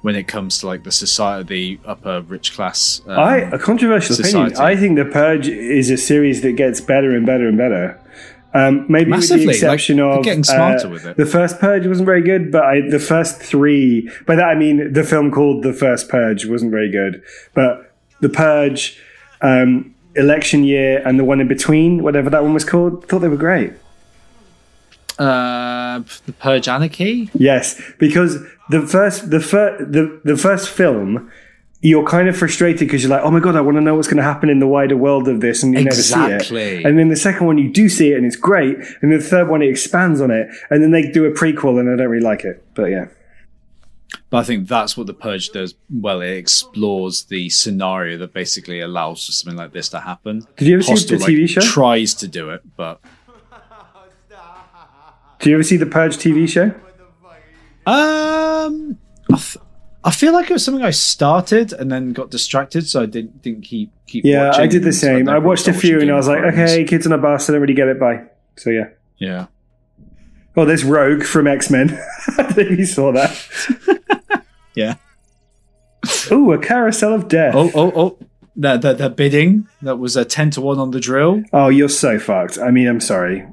When it comes to like the society, the upper rich class. Um, I a controversial society. opinion. I think The Purge is a series that gets better and better and better. Um, maybe Massively, with the exception like, of getting smarter uh, with it. The first Purge wasn't very good, but I, the first three. By that I mean the film called The First Purge wasn't very good, but The Purge, um, Election Year, and the one in between, whatever that one was called, thought they were great. Uh, the Purge Anarchy. Yes, because the first the first the, the first film, you're kind of frustrated because you're like, oh my god, I want to know what's going to happen in the wider world of this, and you never see it. And then the second one, you do see it, and it's great. And then the third one, it expands on it, and then they do a prequel, and I don't really like it. But yeah, But I think that's what the Purge does well. It explores the scenario that basically allows for something like this to happen. Did you ever see Hostel, the TV show? Tries to do it, but do you ever see the Purge TV show? um, I, feel like it was something I started and then got distracted, so I didn't didn't keep keep. Yeah, watching, I did the same. I watched a few, and I was like, okay, kids on a bus, I don't really get it. Bye. So yeah. yeah. Oh, there's Rogue from X Men. [laughs] I think you saw that. [laughs] Yeah. Ooh, a carousel of death. Oh, oh, oh. The, the, the bidding that was a 10 to 1 on the drill. Oh, you're so fucked. I mean, I'm sorry.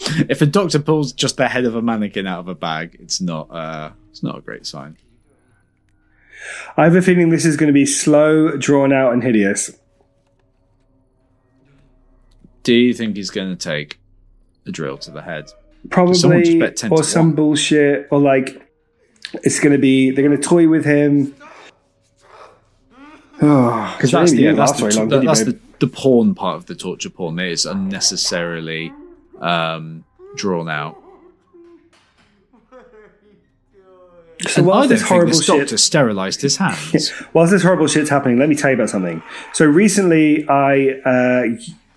[laughs] If a doctor pulls just the head of a mannequin out of a bag, it's not uh it's not a great sign. I have a feeling this is going to be slow, drawn out, and hideous. Do you think he's going to take a drill to the head? Probably, just bet 10 or some one. bullshit, or like it's going to be they're going to toy with him. [sighs] Oh, Because that's, the, yeah, that's, the, that- that's the, the porn part of the torture porn. It is unnecessarily um, drawn out. So And I this horrible this shit, doctor sterilised his hands. [laughs] whilst this horrible shit's happening, let me tell you about something. So recently, I uh,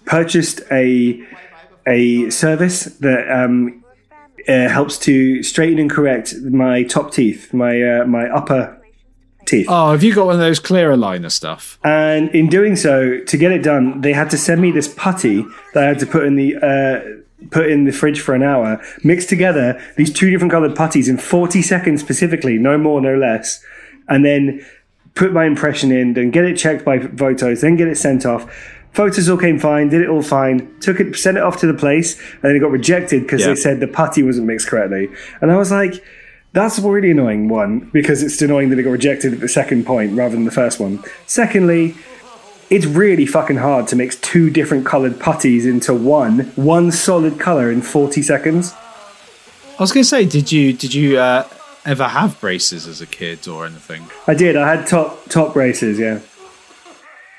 purchased a a service that um, uh, helps to straighten and correct my top teeth, my uh, my upper teeth. oh, have you got one of those clear aligner stuff? And in doing so, to get it done, they had to send me this putty that I had to put in the uh, put in the fridge for an hour, mix together these two different colored putties in 40 seconds specifically, no more, no less, and then put my impression in, then get it checked by photos, then get it sent off. Photos all came fine, did it all fine, took it, sent it off to the place, and then it got rejected because Yeah. they said the putty wasn't mixed correctly. And I was like, that's a really annoying, one, because it's annoying that it got rejected at the second point rather than the first one. Secondly, it's really fucking hard to mix two different coloured putties into one, one solid colour in 40 seconds. I was going to say, did you did you uh, ever have braces as a kid or anything? I did, I had top top braces, yeah.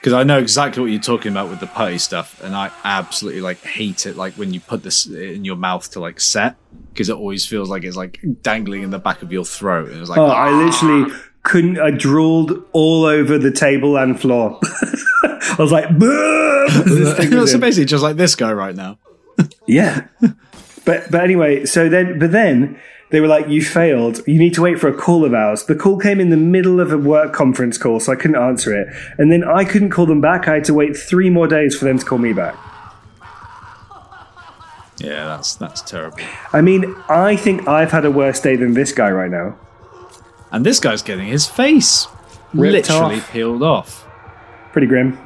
Because I know exactly what you're talking about with the putty stuff, and I absolutely like hate it. Like when you put this in your mouth to like set, because it always feels like it's like dangling in the back of your throat, and it's like Oh, I literally couldn't, I drooled all over the table and floor. [laughs] I was like, "Boo!" [laughs] This thing was so basically just like this guy right now. Yeah. [laughs] But but anyway, so then but then they were like, You failed. You need to wait for a call of ours. The call came in the middle of a work conference call, so I couldn't answer it. And then I couldn't call them back. I had to wait three more days for them to call me back. Yeah, that's that's terrible. I mean, I think I've had a worse day than this guy right now. And this guy's getting his face Ripped literally off. peeled off. Pretty grim.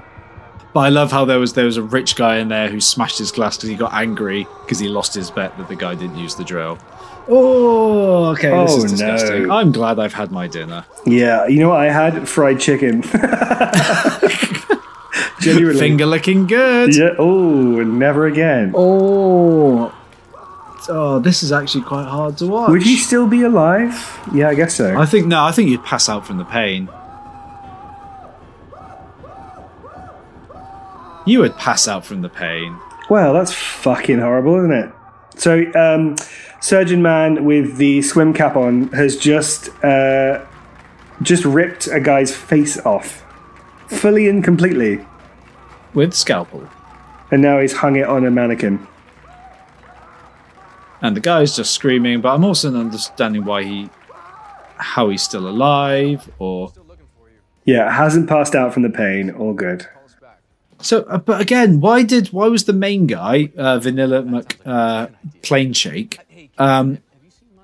But I love how there was there was a rich guy in there who smashed his glass because he got angry because he lost his bet that the guy didn't use the drill. Oh, okay, this Oh, is disgusting. no. I'm glad I've had my dinner. Yeah, you know what I had? Fried chicken. [laughs] [laughs] Genuinely. Finger licking good. Yeah. Oh, never again. Oh, oh, this is actually quite hard to watch. Would he still be alive? Yeah, I guess so. I think no. I think you'd pass out from the pain. You would pass out from the pain. Well, that's fucking horrible, isn't it? So, um, Surgeon Man with the swim cap on has just uh, just ripped a guy's face off, fully and completely, with scalpel, and now he's hung it on a mannequin. And the guy's just screaming. But I'm also not understanding why he, how he's still alive, or Yeah, hasn't passed out from the pain. All good. so. Uh, but again, why did why was the main guy uh, Vanilla Mc uh, Plain Shake? Um,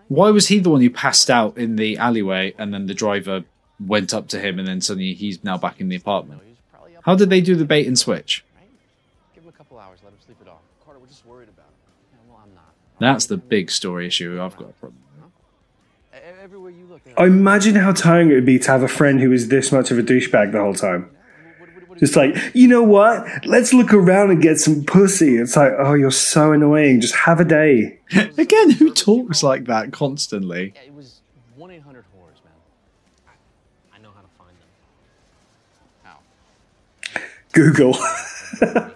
why was he the one who passed out in the alleyway, and then the driver went up to him, and then suddenly he's now back in the apartment? How did they do the bait and switch? That's the big story issue I've got a problem. with. Everywhere you look, I imagine how tiring it would be to have a friend who is this much of a douchebag the whole time. Just like, you know what? Let's look around and get some pussy. It's like, oh, you're so annoying. Just have a day. [laughs] Again, who talks like that constantly? It was 1 800 horrors, man. I, I know how to find them. How? Google.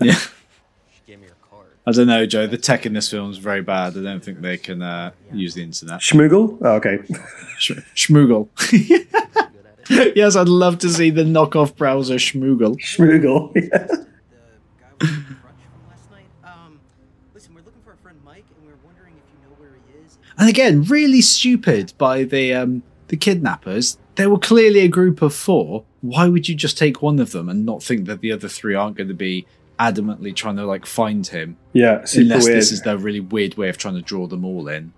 Yeah. [laughs] She gave me her card. I don't know, Joe. The tech in this film is very bad. I don't think they can uh, use the internet. Schmoogle? Oh, okay. Sh- Schmoogle. [laughs] yes, I'd love to see the knockoff browser Schmoogle. Schmoogle. [laughs] The guy with the crutch from last night. Um, listen, we're looking for our friend Mike, and we're wondering if you know where he is. And again, really stupid by the um, the kidnappers. There were clearly a group of four. Why would you just take one of them and not think that the other three aren't going to be adamantly trying to like find him? Yeah, unless weird. this is their really weird way of trying to draw them all in.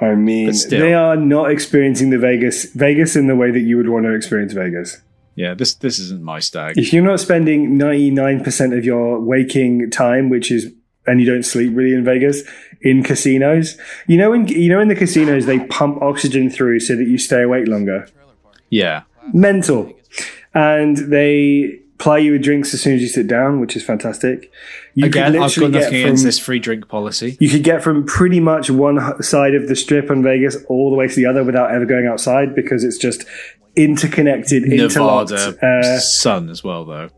I mean, still. they are not experiencing the Vegas Vegas in the way that you would want to experience Vegas. Yeah, this this isn't my stag. If you're not spending 99% of your waking time, which is and you don't sleep really in Vegas, in casinos, you know in you know in the casinos they pump oxygen through so that you stay awake longer. Yeah, Mental. And they ply you with drinks as soon as you sit down, which is fantastic. You Again, I've got nothing against this free drink policy. You could get from pretty much one side of the strip in Vegas all the way to the other without ever going outside because it's just interconnected, interlocked. Nevada Uh, sun as well, though.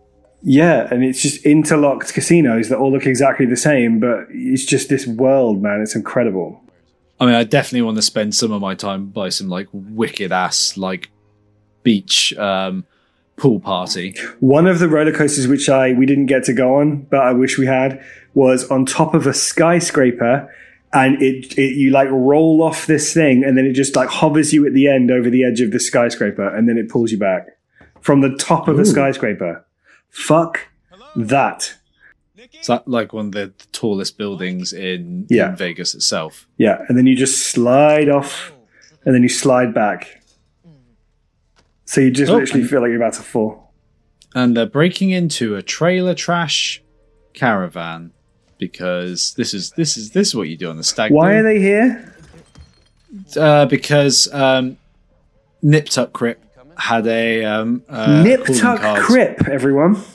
yeah, and it's just interlocked casinos that all look exactly the same, but it's just this world, man. It's incredible. I mean, I definitely want to spend some of my time by some like wicked ass like beach um, pool party. One of the roller coasters which I we didn't get to go on, but I wish we had, was on top of a skyscraper, and it, it you like roll off this thing, and then it just like hovers you at the end over the edge of the skyscraper, and then it pulls you back from the top of a skyscraper. Fuck that. Is that like one of the tallest buildings in, Yeah. in Vegas itself? Yeah, and then you just slide off, oh. and then you slide back. So you just Oh, literally feel like you're about to fall. And they're breaking into a trailer trash caravan because this is this is this is what you do on the stag. Why do. are they here? Uh, because um, Nip Tuck Crip had a um, uh, Nip calling Tuck. Crip, everyone. [laughs]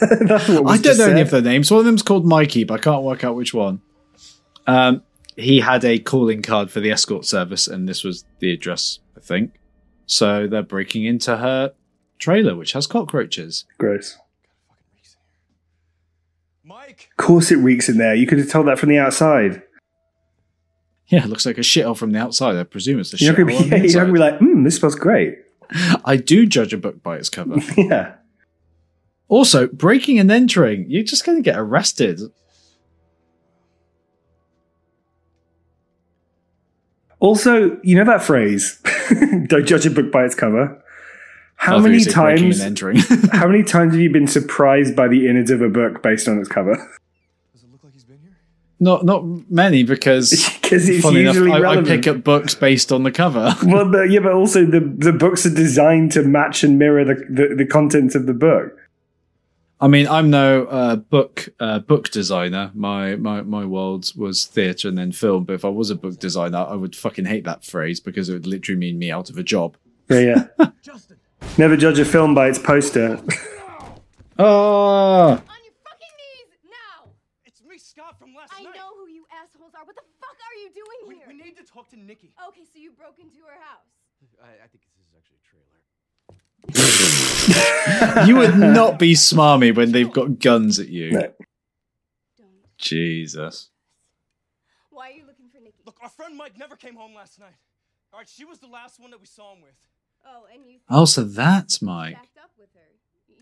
That's what I don't know any of their names. One of them's called Mikey, but I can't work out which one. Um, he had a calling card for the escort service, and this was the address, I think. So they're breaking into her trailer, which has cockroaches. Gross. Mike. Of course it reeks in there. You could have told that from the outside. Yeah, it looks like a shithole from the outside. I presume it's a You're shithole. gonna be, the yeah, you're gonna be like, hmm, this smells great. I do judge a book by its cover. [laughs] yeah. also, breaking and entering, you're just going to get arrested. Also, you know that phrase, [laughs] [laughs] don't judge a book by its cover. How I thought many times and entering? [laughs] how many times have you been surprised by the innards of a book based on its cover? Does it look like he's been here? Not not many because [laughs] because it's funny enough, usually I, I pick up books based on the cover. well, but, yeah, but also the, the books are designed to match and mirror the, the, the contents of the book. I mean, I'm no uh, book uh, book designer. My my my world was theatre and then film. But if I was a book designer, I would fucking hate that phrase because it would literally mean me out of a job. Yeah, yeah. [laughs] Never judge a film by its poster. Oh, [laughs] On your fucking knees now! It's me, Scott, from last I night. know who you assholes are. What the fuck are you doing We, here? we need to talk to Nikki. Okay, so you broke into her house. I, I think this is actually a trailer. [laughs] you would not be smarmy when they've got guns at you. No. Jesus. Why are you looking for Nikki? Look, our friend Mike never came home last night. All right, she was the last one that we saw him with. Oh, and you Oh, so that's Mike. backed up with her.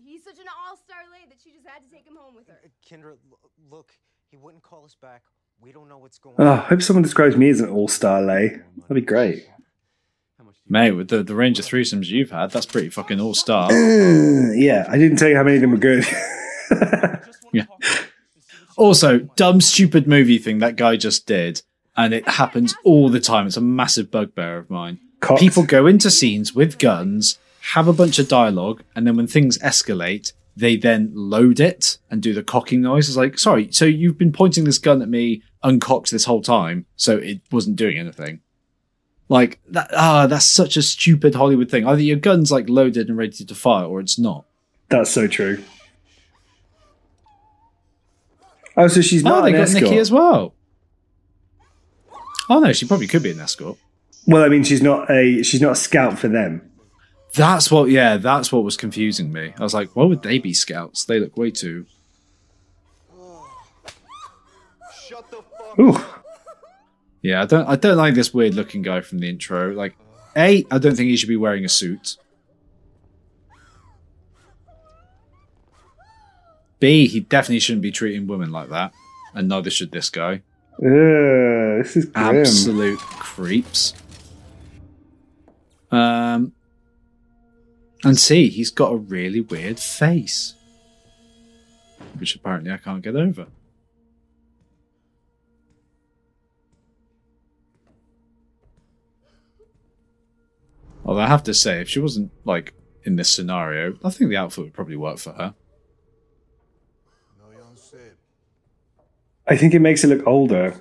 He's such an all-star lay that she just had to take him home with her. Uh, Kendra, l- look, he wouldn't call us back. We don't know what's going Oh, I hope someone describes me as an all-star lay. That'd be great. Mate, with the, the range of threesomes you've had, that's pretty fucking all star. Uh, [clears throat] yeah, I didn't tell you how many of them were good. [laughs] Yeah. Also, dumb, stupid movie thing that guy just did, and it happens all the time. It's a massive bugbear of mine. Cocked. People go into scenes with guns, have a bunch of dialogue, and then when things escalate, they then load it and do the cocking noise. It's like, sorry, so you've been pointing this gun at me uncocked this whole time, so it wasn't doing anything. Like that ah, that's such a stupid Hollywood thing. Either your gun's like loaded and ready to fire, or it's not. That's so true. Oh, so she's Oh, not they an got escort. Nikki as well. Oh no, she probably could be an escort. Well, I mean, she's not a she's not a scout for them. That's what, yeah, that's what was confusing me. I was like, why would they be scouts? They look way too. Ooh, Yeah, I don't, I don't like this weird looking guy from the intro. Like, a, I don't think he should be wearing a suit. B, he definitely shouldn't be treating women like that, and neither should this guy. Ugh, this is grim. Absolute creeps. Um, and C, he's got a really weird face, which apparently I can't get over. Although I have to say, if she wasn't like in this scenario, I think the outfit would probably work for her. No, young Sid. I think it makes it look older.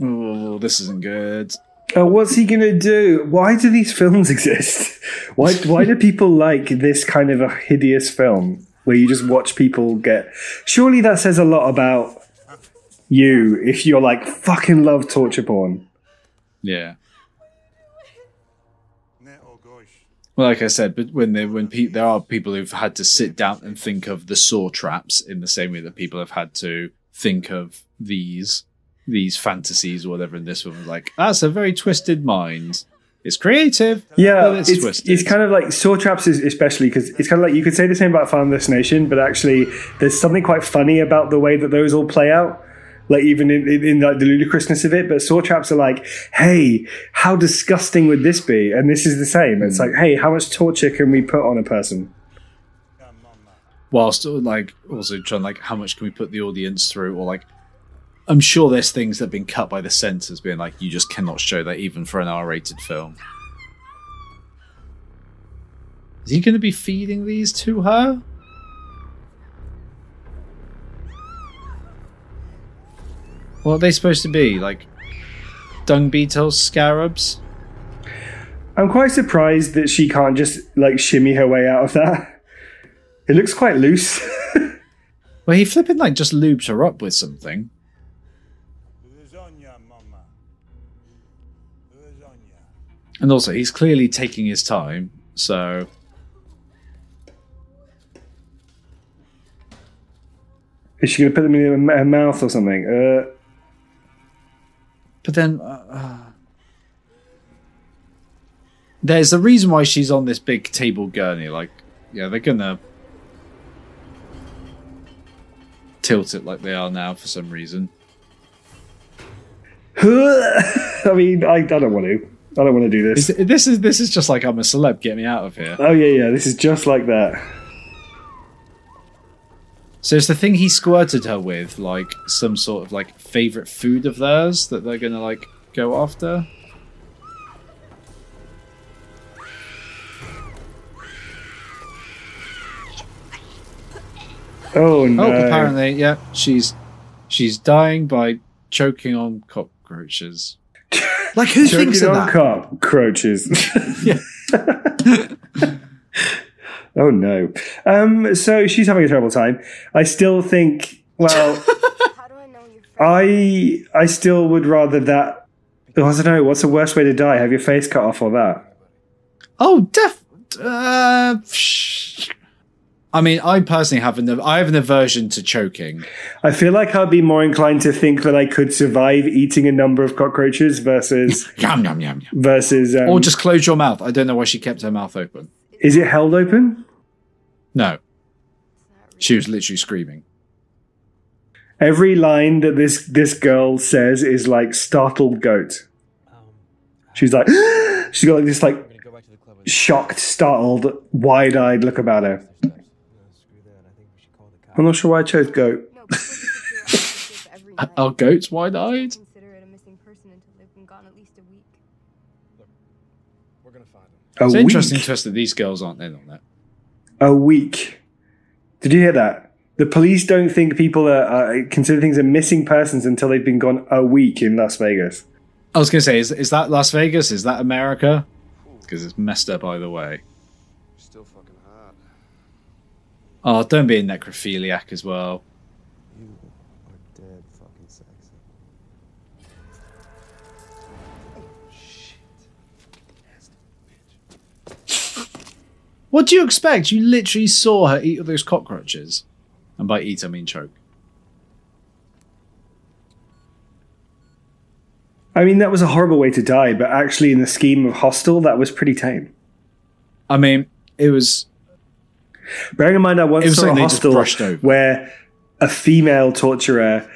Oh, this isn't good. Oh, what's he gonna do? Why do these films [laughs] exist? Why why do people like this kind of a hideous film where you just watch people get? Surely that says a lot about you if you're like fucking love torture porn. Yeah. Well, like I said, but when they when pe- there are people who've had to sit down and think of the saw traps in the same way that people have had to think of these these fantasies or whatever in this one was like that's a very twisted mind. It's creative, Yeah, but it's, it's, twisted. it's kind of like saw traps, is especially because it's kind of like you could say the same about Final Destination, but actually there's something quite funny about the way that those all play out. Like even in, in, in like the ludicrousness of it, but saw traps are like, hey, how disgusting would this be? And this is the same. It's hmm. like, hey, how much torture can we put on a person? whilst like also trying like how much can we put the audience through or like i'm sure there's things that have been cut by the censors being like you just cannot show that even for an r-rated film is he going to be feeding these to her what are they supposed to be like dung beetles scarabs I'm quite surprised that she can't just like shimmy her way out of that. It looks quite loose. [laughs] well he flipping like just lubed her up with something And also, he's clearly taking his time, so. Is she going to put them in her mouth or something? Uh, But then. Uh, uh, there's a reason why she's on this big table gurney. Like, yeah, they're gonna. Tilt it like they are now for some reason. [laughs] I mean, I, I don't want to. I don't want to do this. Is- This is this is just like I'm a celeb. Get me out of here. Oh yeah, yeah. This is just like that. So it's the thing he squirted her with like some sort of like favorite food of theirs that they're gonna like go after? Oh, oh no! Oh, apparently, yeah, she's she's dying by choking on cockroaches. like who Choking thinks of on that? cockroaches. [laughs] [laughs] oh no. Um. So she's having a terrible time. I still think. Well, [laughs] I I still would rather that. oh, I don't know. What's the worst way to die? Have your face cut off or that? Oh, def. Uh, sh- I mean, I personally have an I have an aversion to choking. I feel like I'd be more inclined to think that I could survive eating a number of cockroaches versus [laughs] Yum yum yum yum. versus. Um, Or just close your mouth. I don't know why she kept her mouth open. is it held open? No, she was literally screaming. Every line that this this girl says is like startled goat. She's like, [gasps] she's got like this like shocked, startled, wide eyed look about her. I'm not sure why I chose goat. [laughs] Are goats wide eyed? Consider it a missing person until they've been gone at least a week. We're gonna find him. A It's interesting twist that these girls aren't in on that. A week. Did you hear that? The police don't think people are, are consider things are missing persons until they've been gone a week in Las Vegas. I was going to say, is is that Las Vegas? Is that America? Because it's messed up either way. Still fucking hot. Oh, don't be a necrophiliac as well. What do you expect? You literally saw her eat all those cockroaches. And by eat, I mean choke. I mean, that was a horrible way to die, but actually, in the scheme of Hostel, that was pretty tame. I mean, it was. Bearing in mind, I once saw a something they just Hostel where a female torturer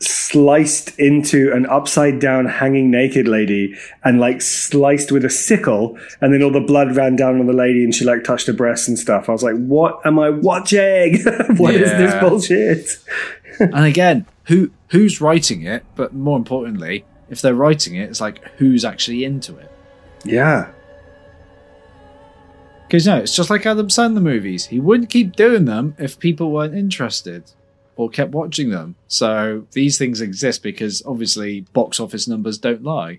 sliced into an upside down hanging naked lady and like sliced with a sickle and then all the blood ran down on the lady and she like touched her breasts and stuff i was like what am i watching [laughs] What is this bullshit [laughs] and again, who who's writing it? But more importantly, if they're writing it, it's like who's actually into it. yeah Because no, it's just like Adam Sandler movies. He wouldn't keep doing them if people weren't interested or kept watching them. So these things exist because obviously box office numbers don't lie.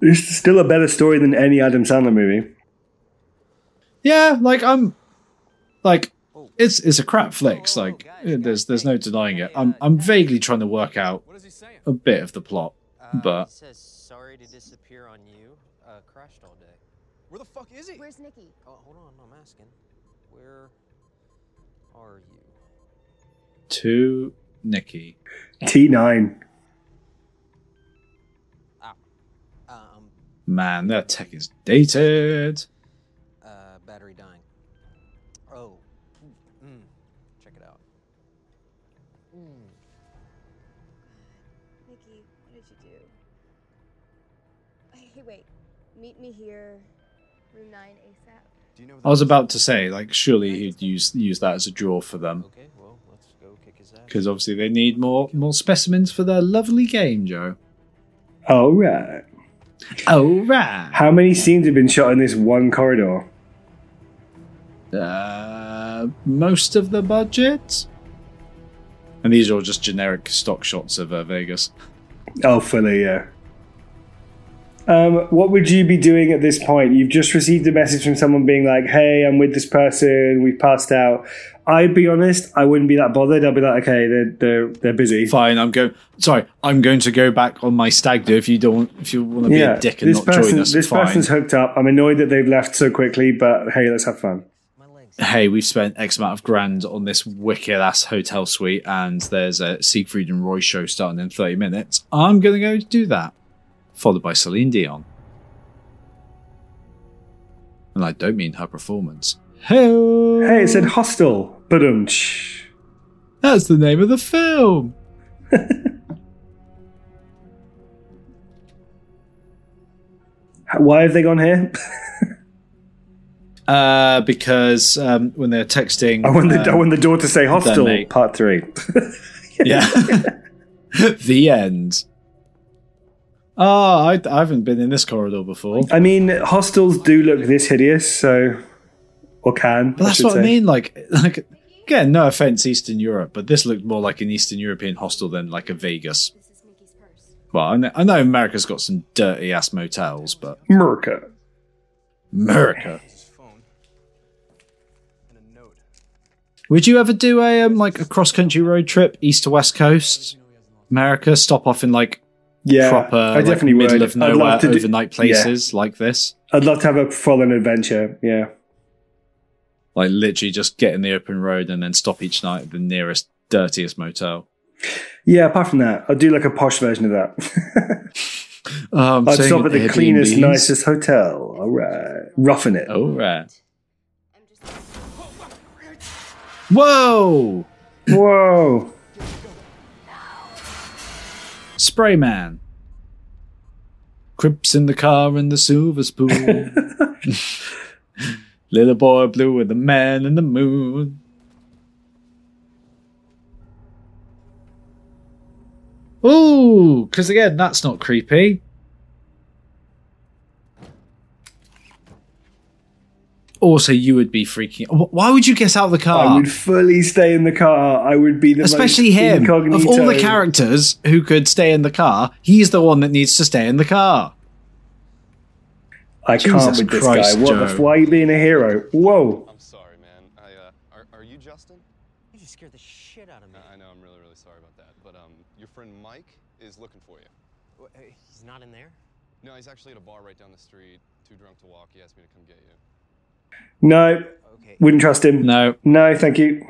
It's still a better story than any Adam Sandler movie. Yeah, like I'm, like it's it's a Crapflix. Like there's there's no denying it. I'm I'm vaguely trying to work out a bit of the plot, but says sorry to disappear on you. Uh, crashed all day. Where the fuck is he? Where's Nikki? Oh, hold on, I'm asking. Where are you? to Nikki. T9. Um, Man, their tech is dated. uh, battery dying. Oh, mm, check it out. Mm. Nikki, what did you do? Hey, wait. Meet me here, room 9 ASAP. Do you know I was about to say, like, surely he'd use use that as a draw for them, Okay, well, let's go kick his ass. because obviously they need more more specimens for their lovely game, Joe. All right. All right. How many scenes have been shot in this one corridor? Uh, most of the budget, and these are all just generic stock shots of uh, Vegas. Oh, fully, yeah. Um, what would you be doing at this point? You've just received a message from someone being like, "Hey, I'm with this person. We've passed out." I'd be honest. I wouldn't be that bothered. I'd be like, "Okay, they're they're they're busy." Fine, I'm going. Sorry, I'm going to go back on my stag do. If you don't, if you want to be a dick and this not person, join us, this fine. person's hooked up. I'm annoyed that they've left so quickly, but hey, let's have fun. hey, we've spent X amount of grand on this wicked ass hotel suite, and there's a Siegfried and Roy show starting in 30 minutes. I'm going to go do that. Followed by Celine Dion. And I don't mean her performance. Hey, Hey, it said hostel, but um, that's the name of the film. [laughs] why have they gone here? [laughs] Uh, because um, when they're texting, I want the I um, want the door to say hostel part three. [laughs] Yeah. the end. Oh, I, I haven't been in this corridor before. I mean, hostels do look this hideous, so or can. But that's should what I mean. Like, [laughs] like again, no offense, Eastern Europe, but this looked more like an Eastern European hostel than like a Vegas. Well, I know, I know America's got some dirty ass motels, but America. America. Would you ever do a um, like a cross country road trip, east to west coast, America? Stop off in like Yeah, proper, I like, definitely middle would. of I'd love nowhere, to do- overnight places like this. I'd love to have a full-on adventure. Yeah. Like literally just get in the open road and then stop each night at the nearest dirtiest motel. Yeah, apart from that, I'd do like a posh version of that. [laughs] Um, I'd stop at the cleanest, nicest hotel. All right. Roughing it. Oh, right. Whoa! Whoa! Spray man. Crips in the car in the silver spoon. [laughs] Little boy blue with the man in the moon. Ooh, because again, that's not creepy. Also, you would be freaking. wh- Why would you get out of the car? I would fully stay in the car. I would be the Especially most him. incognito. Of all the characters who could stay in the car, he's the one that needs to stay in the car. I can't Jesus with this Christ, guy. What the Joe. f- why are you being a hero? Whoa! I'm sorry, man. I, uh, are, are you Justin? You just scared the shit out of me. I I know, I'm really, really sorry about that. But, um, your friend Mike is looking for you. Uh, He's not in there? No, he's actually at a bar right down the street. Too drunk to walk. He asked me to come get you. No, wouldn't trust him. No, no, thank you.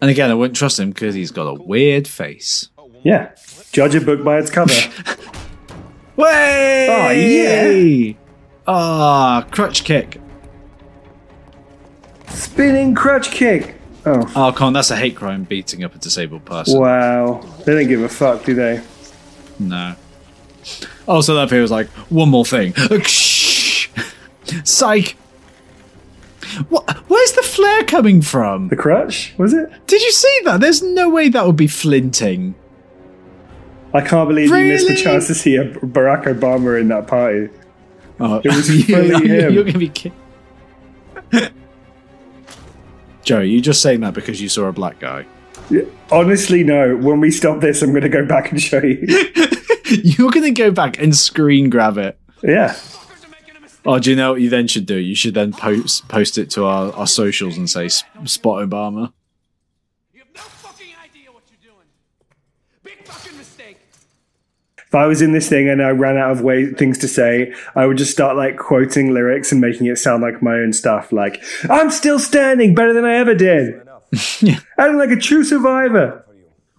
And again, I wouldn't trust him because he's got a weird face. Yeah, judge a book by its cover. [laughs] Way! Oh, yeah. Ah, crutch kick. Spinning crutch kick. Oh, Oh, come on, that's a hate crime beating up a disabled person. wow! They don't give a fuck, do they? No. Also, that feels like one more thing. [laughs] Psych. What? Where's the flare coming from? The crutch was it? Did you see that? There's no way that would be flinting. I can't believe you missed the chance to see a Barack Obama in that party. Oh, It was [laughs] you- fully him. You're gonna be kidding. [laughs] Joe, you just saying that because you saw a black guy. Honestly, no. When we stop this, I'm going to go back and show you. [laughs] You're gonna go back and screen grab it. Yeah. Oh, do you know what you then should do? You should then post post it to our, our socials and say spot Obama. You have no fucking idea what you're doing. Big fucking mistake. If I was in this thing and I ran out of way things to say, I would just start like quoting lyrics and making it sound like my own stuff. Like, I'm still standing better than I ever did. I'm [laughs] like a true survivor.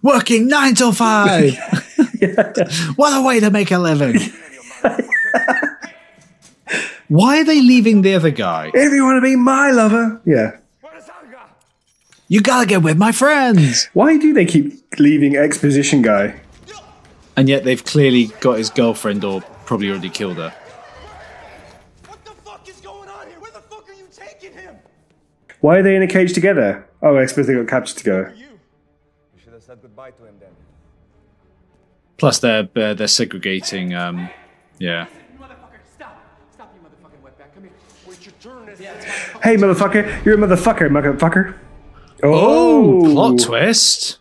Working nine till five. [laughs] what a way to make a living. [laughs] Why are they leaving the other guy? If you want to be my lover. Yeah. You gotta get with my friends. Why do they keep leaving exposition guy? And yet they've clearly got his girlfriend or probably already killed her. What the fuck is going on here? Where the fuck are you taking him? Why are they in a cage together? Oh, I suppose they got captured together. You should have said goodbye to him then. Plus they're uh, they're segregating. Um, yeah. Hey, motherfucker! You're a motherfucker, motherfucker. Oh, oh, plot twist.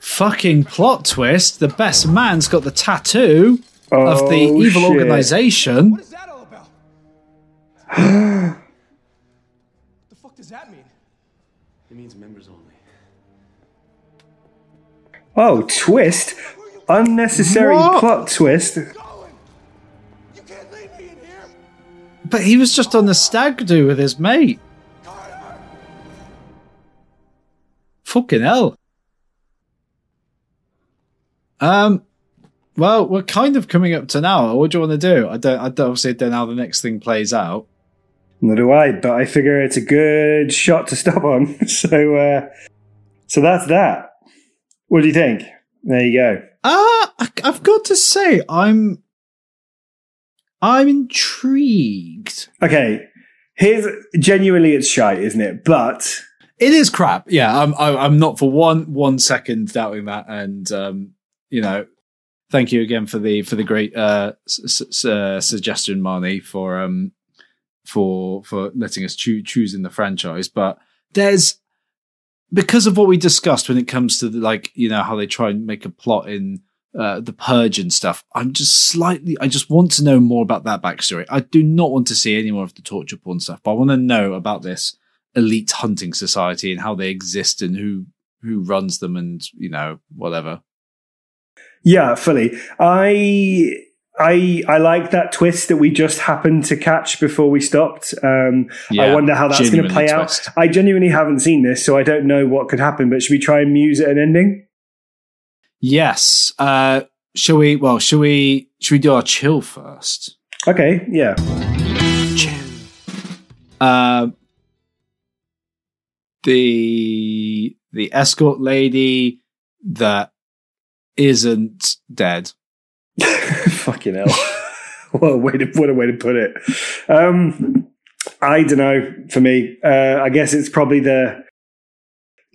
Fucking plot twist. The best man's got the tattoo of the Oh, evil shit. organization. What is that all about? what [sighs] the fuck does that mean? It means members only. Oh, twist! Unnecessary What? plot twist. But he was just on the stag do with his mate. Fucking hell. Um. Well, we're kind of coming up to now. What do you want to do? I don't. I don't, obviously don't know how the next thing plays out. Nor do I, but I figure it's a good shot to stop on. [laughs] So, uh, so that's that. What do you think? There you go. Ah, I, I've got to say, I'm. I'm intrigued. Okay, here's genuinely it's shite, isn't it? But It is crap. Yeah, I'm. I, I'm not for one one second doubting that. And um, you know, thank you again for the for the great uh, s- s- uh, suggestion, Marnie, for um for for letting us choo- choose in the franchise. But there's because of what we discussed when it comes to the, like you know how they try and make a plot in uh, the purge and stuff. I'm just slightly. I just want to know more about that backstory. I do not want to see any more of the torture porn stuff, but I want to know about this elite hunting society and how they exist and who who runs them and you know whatever. yeah, fully. I I I like that twist that we just happened to catch before we stopped. Um, I wonder how that's going to play twist. out. I genuinely haven't seen this, so I don't know what could happen. But should we try and muse at an ending? Yes. Uh shall we well, shall we should we do our chill first? Okay, yeah. Uh the the escort lady that isn't dead. [laughs] Fucking hell. [laughs] what a way to what a way to put it. Um I don't know. For me, uh, I guess it's probably the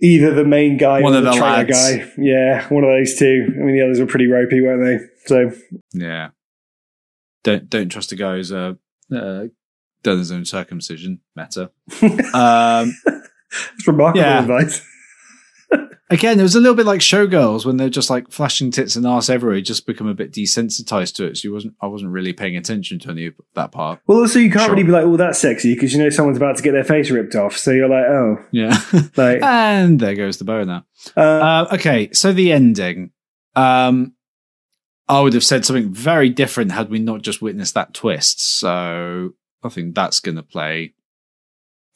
either the main guy One or the the trailer lads. guy. Yeah, one of those two. I mean, the others were pretty ropey, weren't they? So Yeah. Don't don't trust a guy who's uh, uh done his own circumcision. Meta. [laughs] um it's remarkable Yeah. advice. Again, it was a little bit like showgirls when they're just like flashing tits and ass everywhere. You just become a bit desensitized to it. So you wasn't, I wasn't really paying attention to any of that part. Well, also you can't Sure. really be like, "Oh, that's sexy," because you know someone's about to get their face ripped off. So you're like, "Oh, Yeah. [laughs] like [laughs] and there goes the boner. uh, Uh, okay, so the ending. Um, I would have said something very different had we not just witnessed that twist. So I think that's going to play.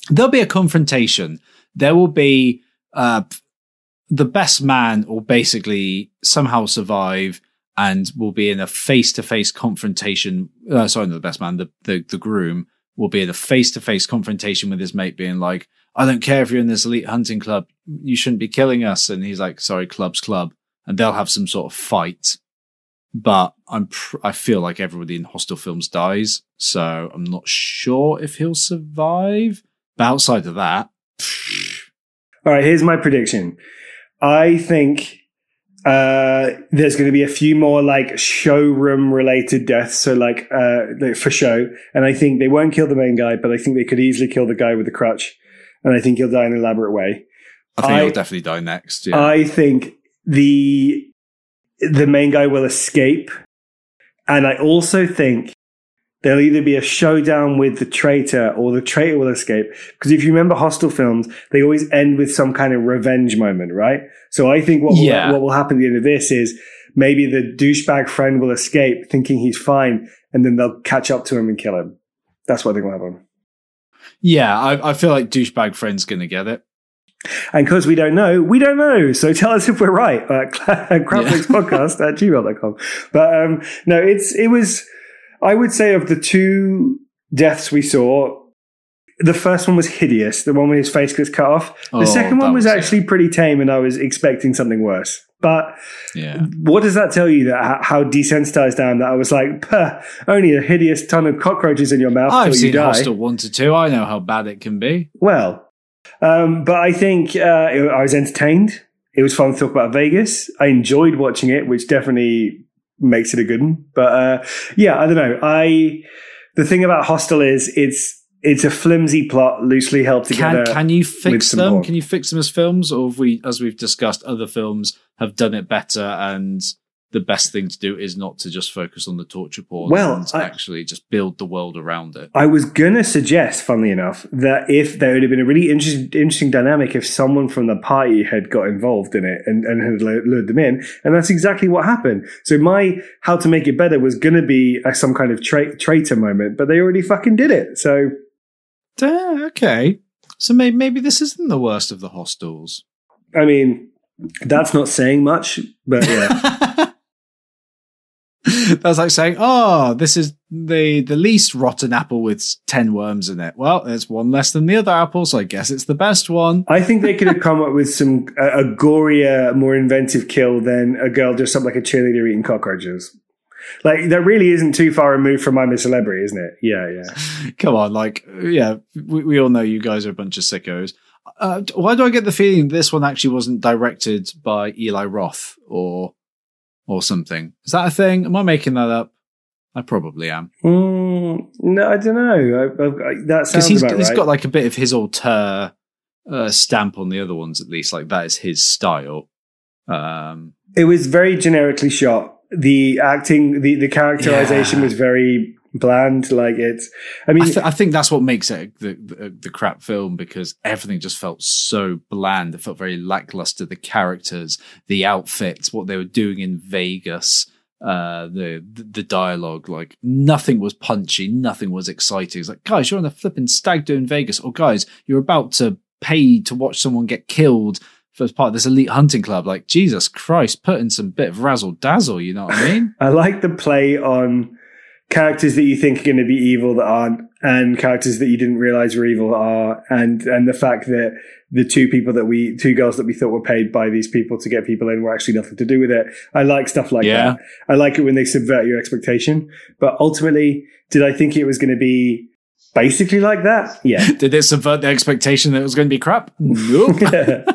There'll be a confrontation. There will be uh, the best man will basically somehow survive and will be in a face-to-face confrontation. Uh, sorry, not the best man. The, the the groom will be in a face-to-face confrontation with his mate, being like, "I don't care if you're in this elite hunting club. You shouldn't be killing us." And he's like, "Sorry, club's club." And they'll have some sort of fight. But I'm pr- I feel like everybody in Hostel Films dies, so I'm not sure if he'll survive. But outside of that, [sighs] All right, here's my prediction. I think uh, there's going to be a few more like showroom related deaths, so like uh, for show. And I think they won't kill the main guy, but I think they could easily kill the guy with the crutch. And I think he'll die in an elaborate way. I think I- he'll definitely die next. Yeah. I think the the main guy will escape. And I also think there'll either be a showdown with the traitor or the traitor will escape. Because if you remember Hostel films, they always end with some kind of revenge moment, right? So I think what will, Yeah. what will happen at the end of this is maybe the douchebag friend will escape thinking he's fine and then they'll catch up to him and kill him. That's what I think will happen. Yeah, I, I feel like douchebag friend's gonna get it. And because we don't know, we don't know. So [laughs] tell us if we're right at [laughs] crapflixpodcast at gmail.com. But um, no, it's it was, I would say, of the two deaths we saw, the first one was hideous. The one where his face gets cut off. The Oh, second one was was- actually pretty tame, and I was expecting something worse. But Yeah. what does that tell you that how- desensitized I am that I was like, "Puh, only a hideous ton of cockroaches in your mouth I've till you seen die. Hostel 1 to 2. I know how bad it can be. Well, um, but I think uh, I was entertained. It was fun to talk about Vegas. I enjoyed watching it, which definitely makes it a good one. But uh, yeah, I don't know. I the thing about Hostel is it's it's a flimsy plot, loosely held together. can you fix them? Can you fix them as films? Or we, as we've discussed, other films have done it better and the best thing to do is not to just focus on the torture porn Well, I- actually just build the world around it. I was gonna suggest, funnily enough, that if there would have been a really interesting, interesting dynamic if someone from the party had got involved in it and, and had lured them in, and that's exactly what happened. So my how to make it better was gonna be a, some kind of tra- traitor moment, but they already fucking did it. So Uh, okay. So maybe, maybe this isn't the worst of the hostels. I mean, that's not saying much, but yeah. [laughs] That's like saying, "Oh, this is the the least rotten apple with ten worms in it." Well, there's one less than the other apple, so I guess it's the best one. I think they could have come up with some a, a gorier, more inventive kill than a girl dressed up like a cheerleader eating cockroaches. Like that really isn't too far removed from I'm a Celebrity, isn't it? Yeah, yeah. [laughs] Come on, like, yeah, we, we all know you guys are a bunch of sickos. Uh, why do I get the feeling this one actually wasn't directed by Eli Roth or or something? Is that a thing? Am I making that up? I probably am Mm, no, I don't know. I, I, that sounds he's about he's right. got like a bit of his auteur uh, stamp on the other ones, at least. Like that is his style. Um, it was very generically shot. The acting, the, the characterization Yeah. was very bland. Like it's, I mean, I, th- I think that's what makes it the, the the crap film because everything just felt so bland. It felt very lackluster. The characters, the outfits, what they were doing in Vegas, uh, the the dialogue, like nothing was punchy, nothing was exciting. It's like, guys, you're on the flipping stag do in Vegas, or guys, you're about to pay to watch someone get killed. As part of this elite hunting club, like Jesus Christ, put in some bit of razzle dazzle. You know what I mean? [laughs] I like the play on characters that you think are going to be evil that aren't, and characters that you didn't realize were evil are, and and the fact that the two people that we, two girls that we thought were paid by these people to get people in were actually nothing to do with it. I like stuff like Yeah. that. I like it when they subvert your expectation. But ultimately, did I think it was going to be basically like that? Yeah. [laughs] Did it subvert the expectation that it was going to be crap? Nope. [laughs]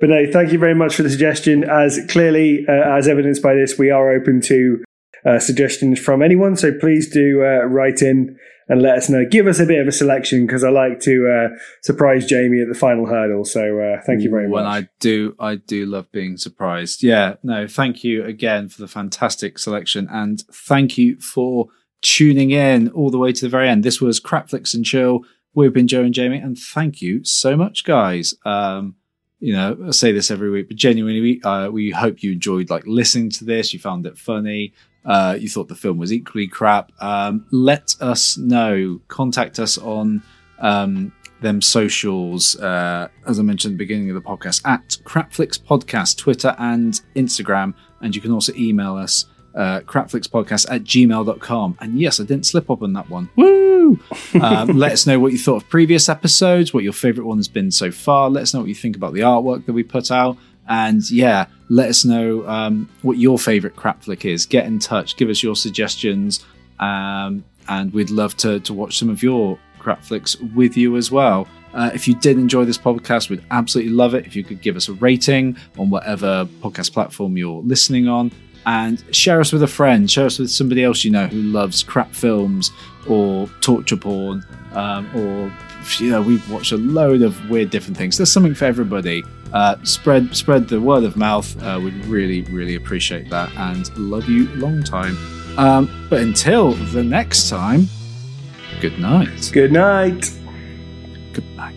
But no, thank you very much for the suggestion. As clearly, uh, as evidenced by this, we are open to uh, suggestions from anyone. So please do uh, write in and let us know. Give us a bit of a selection because I like to uh, surprise Jamie at the final hurdle. So uh, thank you very when much. I do, I do love being surprised. Yeah, no, thank you again for the fantastic selection, and thank you for tuning in all the way to the very end. This was Crapflix and Chill. We've been Joe and Jamie, and thank you so much, guys. Um, you know, I say this every week, but genuinely, we, uh, we hope you enjoyed like listening to this. You found it funny. Uh, you thought the film was equally crap. Um, let us know. Contact us on um, them socials, uh, as I mentioned at the beginning of the podcast, at Crapflix Podcast, Twitter and Instagram. And you can also email us, uh, crapflixpodcast at gmail.com. And yes, I didn't slip up on that one. Woo! um, [laughs] let us know what you thought of previous episodes, what your favorite one has been so far. Let us know what you think about the artwork that we put out. And yeah, let us know um, what your favorite crap flick is. Get in touch, give us your suggestions, um, and we'd love to, to watch some of your crap flicks with you as well. Uh, if you did enjoy this podcast, we'd absolutely love it if you could give us a rating on whatever podcast platform you're listening on. and share us with a friend, share us with somebody else you know who loves crap films or torture porn, um, or you know we've watched a load of weird different things. There's something for everybody. Uh, spread spread the word of mouth. Uh, we'd really really appreciate that, and love you long time. Um, but until the next time, good night. Good night. Good night.